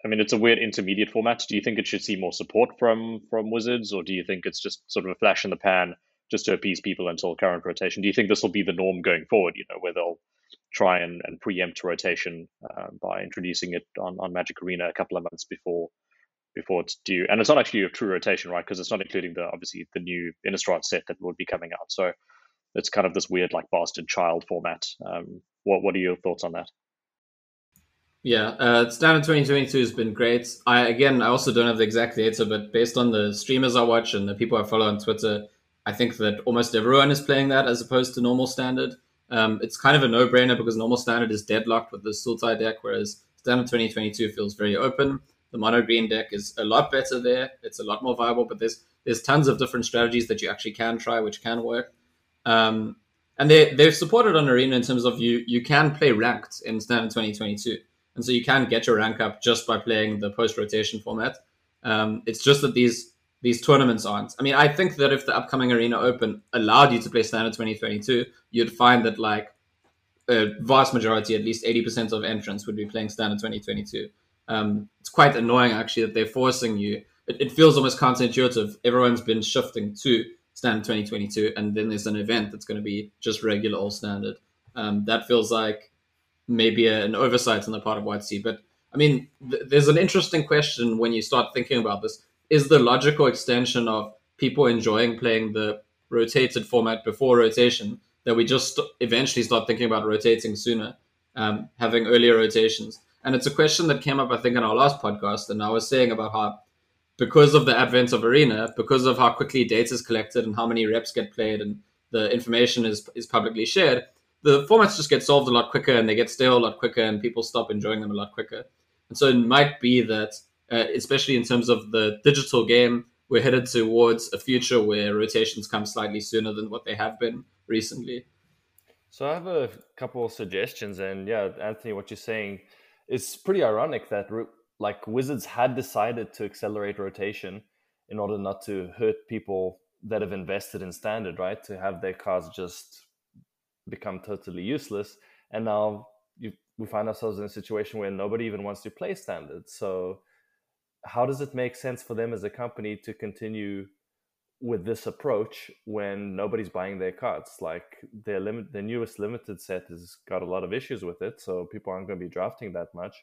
I mean, it's a weird intermediate format. Do you think it should see more support from from Wizards, or do you think it's just sort of a flash in the pan just to appease people until current rotation? Do you think this will be the norm going forward? You know, where they'll try and, and preempt rotation uh, by introducing it on, on Magic Arena a couple of months before before it's due. And it's not actually a true rotation, right? Because it's not including the obviously the new Innistrad set that would be coming out. So it's kind of this weird like bastard child format. Um, what what are your thoughts on that? Yeah, uh, standard 2022 has been great. I again, I also don't have the exact data, but based on the streamers I watch and the people I follow on Twitter, I think that almost everyone is playing that as opposed to normal standard. Um, it's kind of a no-brainer because normal standard is deadlocked with the Sultai deck, whereas standard 2022 feels very open. The mono green deck is a lot better there. It's a lot more viable, but there's there's tons of different strategies that you actually can try, which can work. Um, and they they've supported on Arena in terms of you you can play ranked in standard 2022, and so you can get your rank up just by playing the post rotation format. Um, it's just that these these tournaments aren't. I mean, I think that if the upcoming Arena Open allowed you to play Standard 2022, you'd find that like a vast majority, at least 80% of entrants would be playing Standard 2022. Um, it's quite annoying actually that they're forcing you. It, it, feels almost counterintuitive. Everyone's been shifting to Standard 2022, and then there's an event that's going to be just regular All Standard. Um, that feels like maybe a, an oversight on the part of YTC. But I mean, th- there's an interesting question when you start thinking about this is the logical extension of people enjoying playing the rotated format before rotation that we just eventually start thinking about rotating sooner, um, having earlier rotations. And it's a question that came up, I think, in our last podcast. And I was saying about how, because of the advent of Arena, because of how quickly data is collected and how many reps get played and the information is, is publicly shared, the formats just get solved a lot quicker and they get stale a lot quicker and people stop enjoying them a lot quicker. And so it might be that uh, especially in terms of the digital game, we're headed towards a future where rotations come slightly sooner than what they have been recently. So I have a couple of suggestions, and yeah, Anthony, what you're saying is pretty ironic that like Wizards had decided to accelerate rotation in order not to hurt people that have invested in standard, right? To have their cards just become totally useless, and now you, we find ourselves in a situation where nobody even wants to play standard. So how does it make sense for them as a company to continue with this approach when nobody's buying their cards? Like their limit, their newest limited set has got a lot of issues with it, so people aren't going to be drafting that much.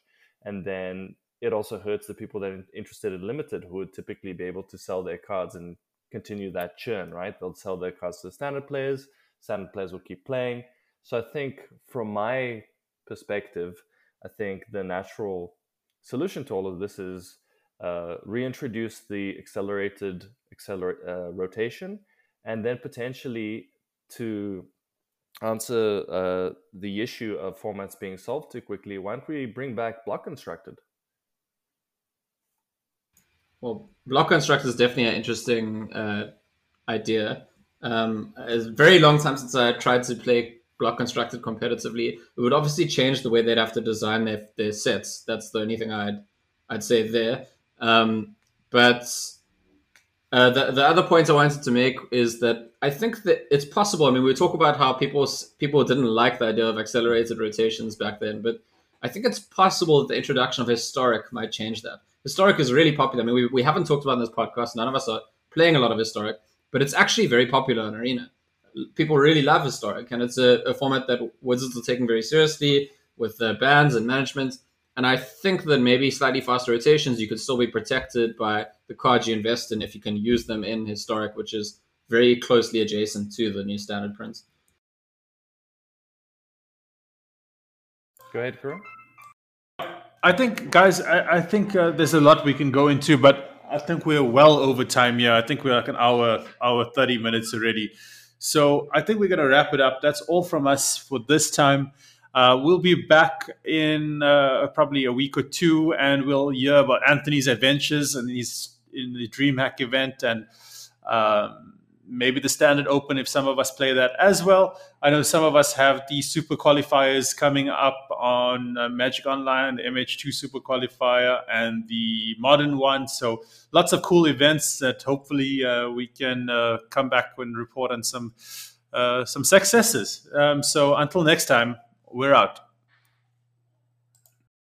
And then it also hurts the people that are interested in limited, who would typically be able to sell their cards and continue that churn. Right? They'll sell their cards to the standard players. Standard players will keep playing. So I think, from my perspective, I think the natural solution to all of this is uh, reintroduce the accelerated accelerate uh, rotation, and then potentially to answer uh, the issue of formats being solved too quickly, why don't we bring back block constructed? Well, block constructed is definitely an interesting uh, idea. Um, it's a very long time since I tried to play block constructed competitively. It would obviously change the way they'd have to design their, their sets. That's the only thing I'd I'd say there. Um, but uh, the the other point I wanted to make is that I think that it's possible. I mean, we talk about how people people didn't like the idea of accelerated rotations back then, but I think it's possible that the introduction of historic might change that. Historic is really popular. I mean, we, we haven't talked about in this podcast. None of us are playing a lot of historic, but it's actually very popular in Arena. People really love historic, and it's a, a format that Wizards are taking very seriously with the bans and management. And I think that maybe slightly faster rotations, you could still be protected by the cards you invest in if you can use them in historic, which is very closely adjacent to the new standard prints. Go ahead, Karan. I think, guys, I, I think uh, there's a lot we can go into, but I think we're well over time here. I think we're like an hour, hour, 30 minutes already. So I think we're going to wrap it up. That's all from us for this time. Uh, we'll be back in uh, probably a week or two, and we'll hear about Anthony's adventures and he's in the DreamHack event, and um, maybe the Standard Open if some of us play that as well. I know some of us have the Super Qualifiers coming up on uh, Magic Online, the MH2 Super Qualifier, and the Modern one. So lots of cool events that hopefully uh, we can uh, come back and report on some. Uh, some successes. Um, so until next time, we're out.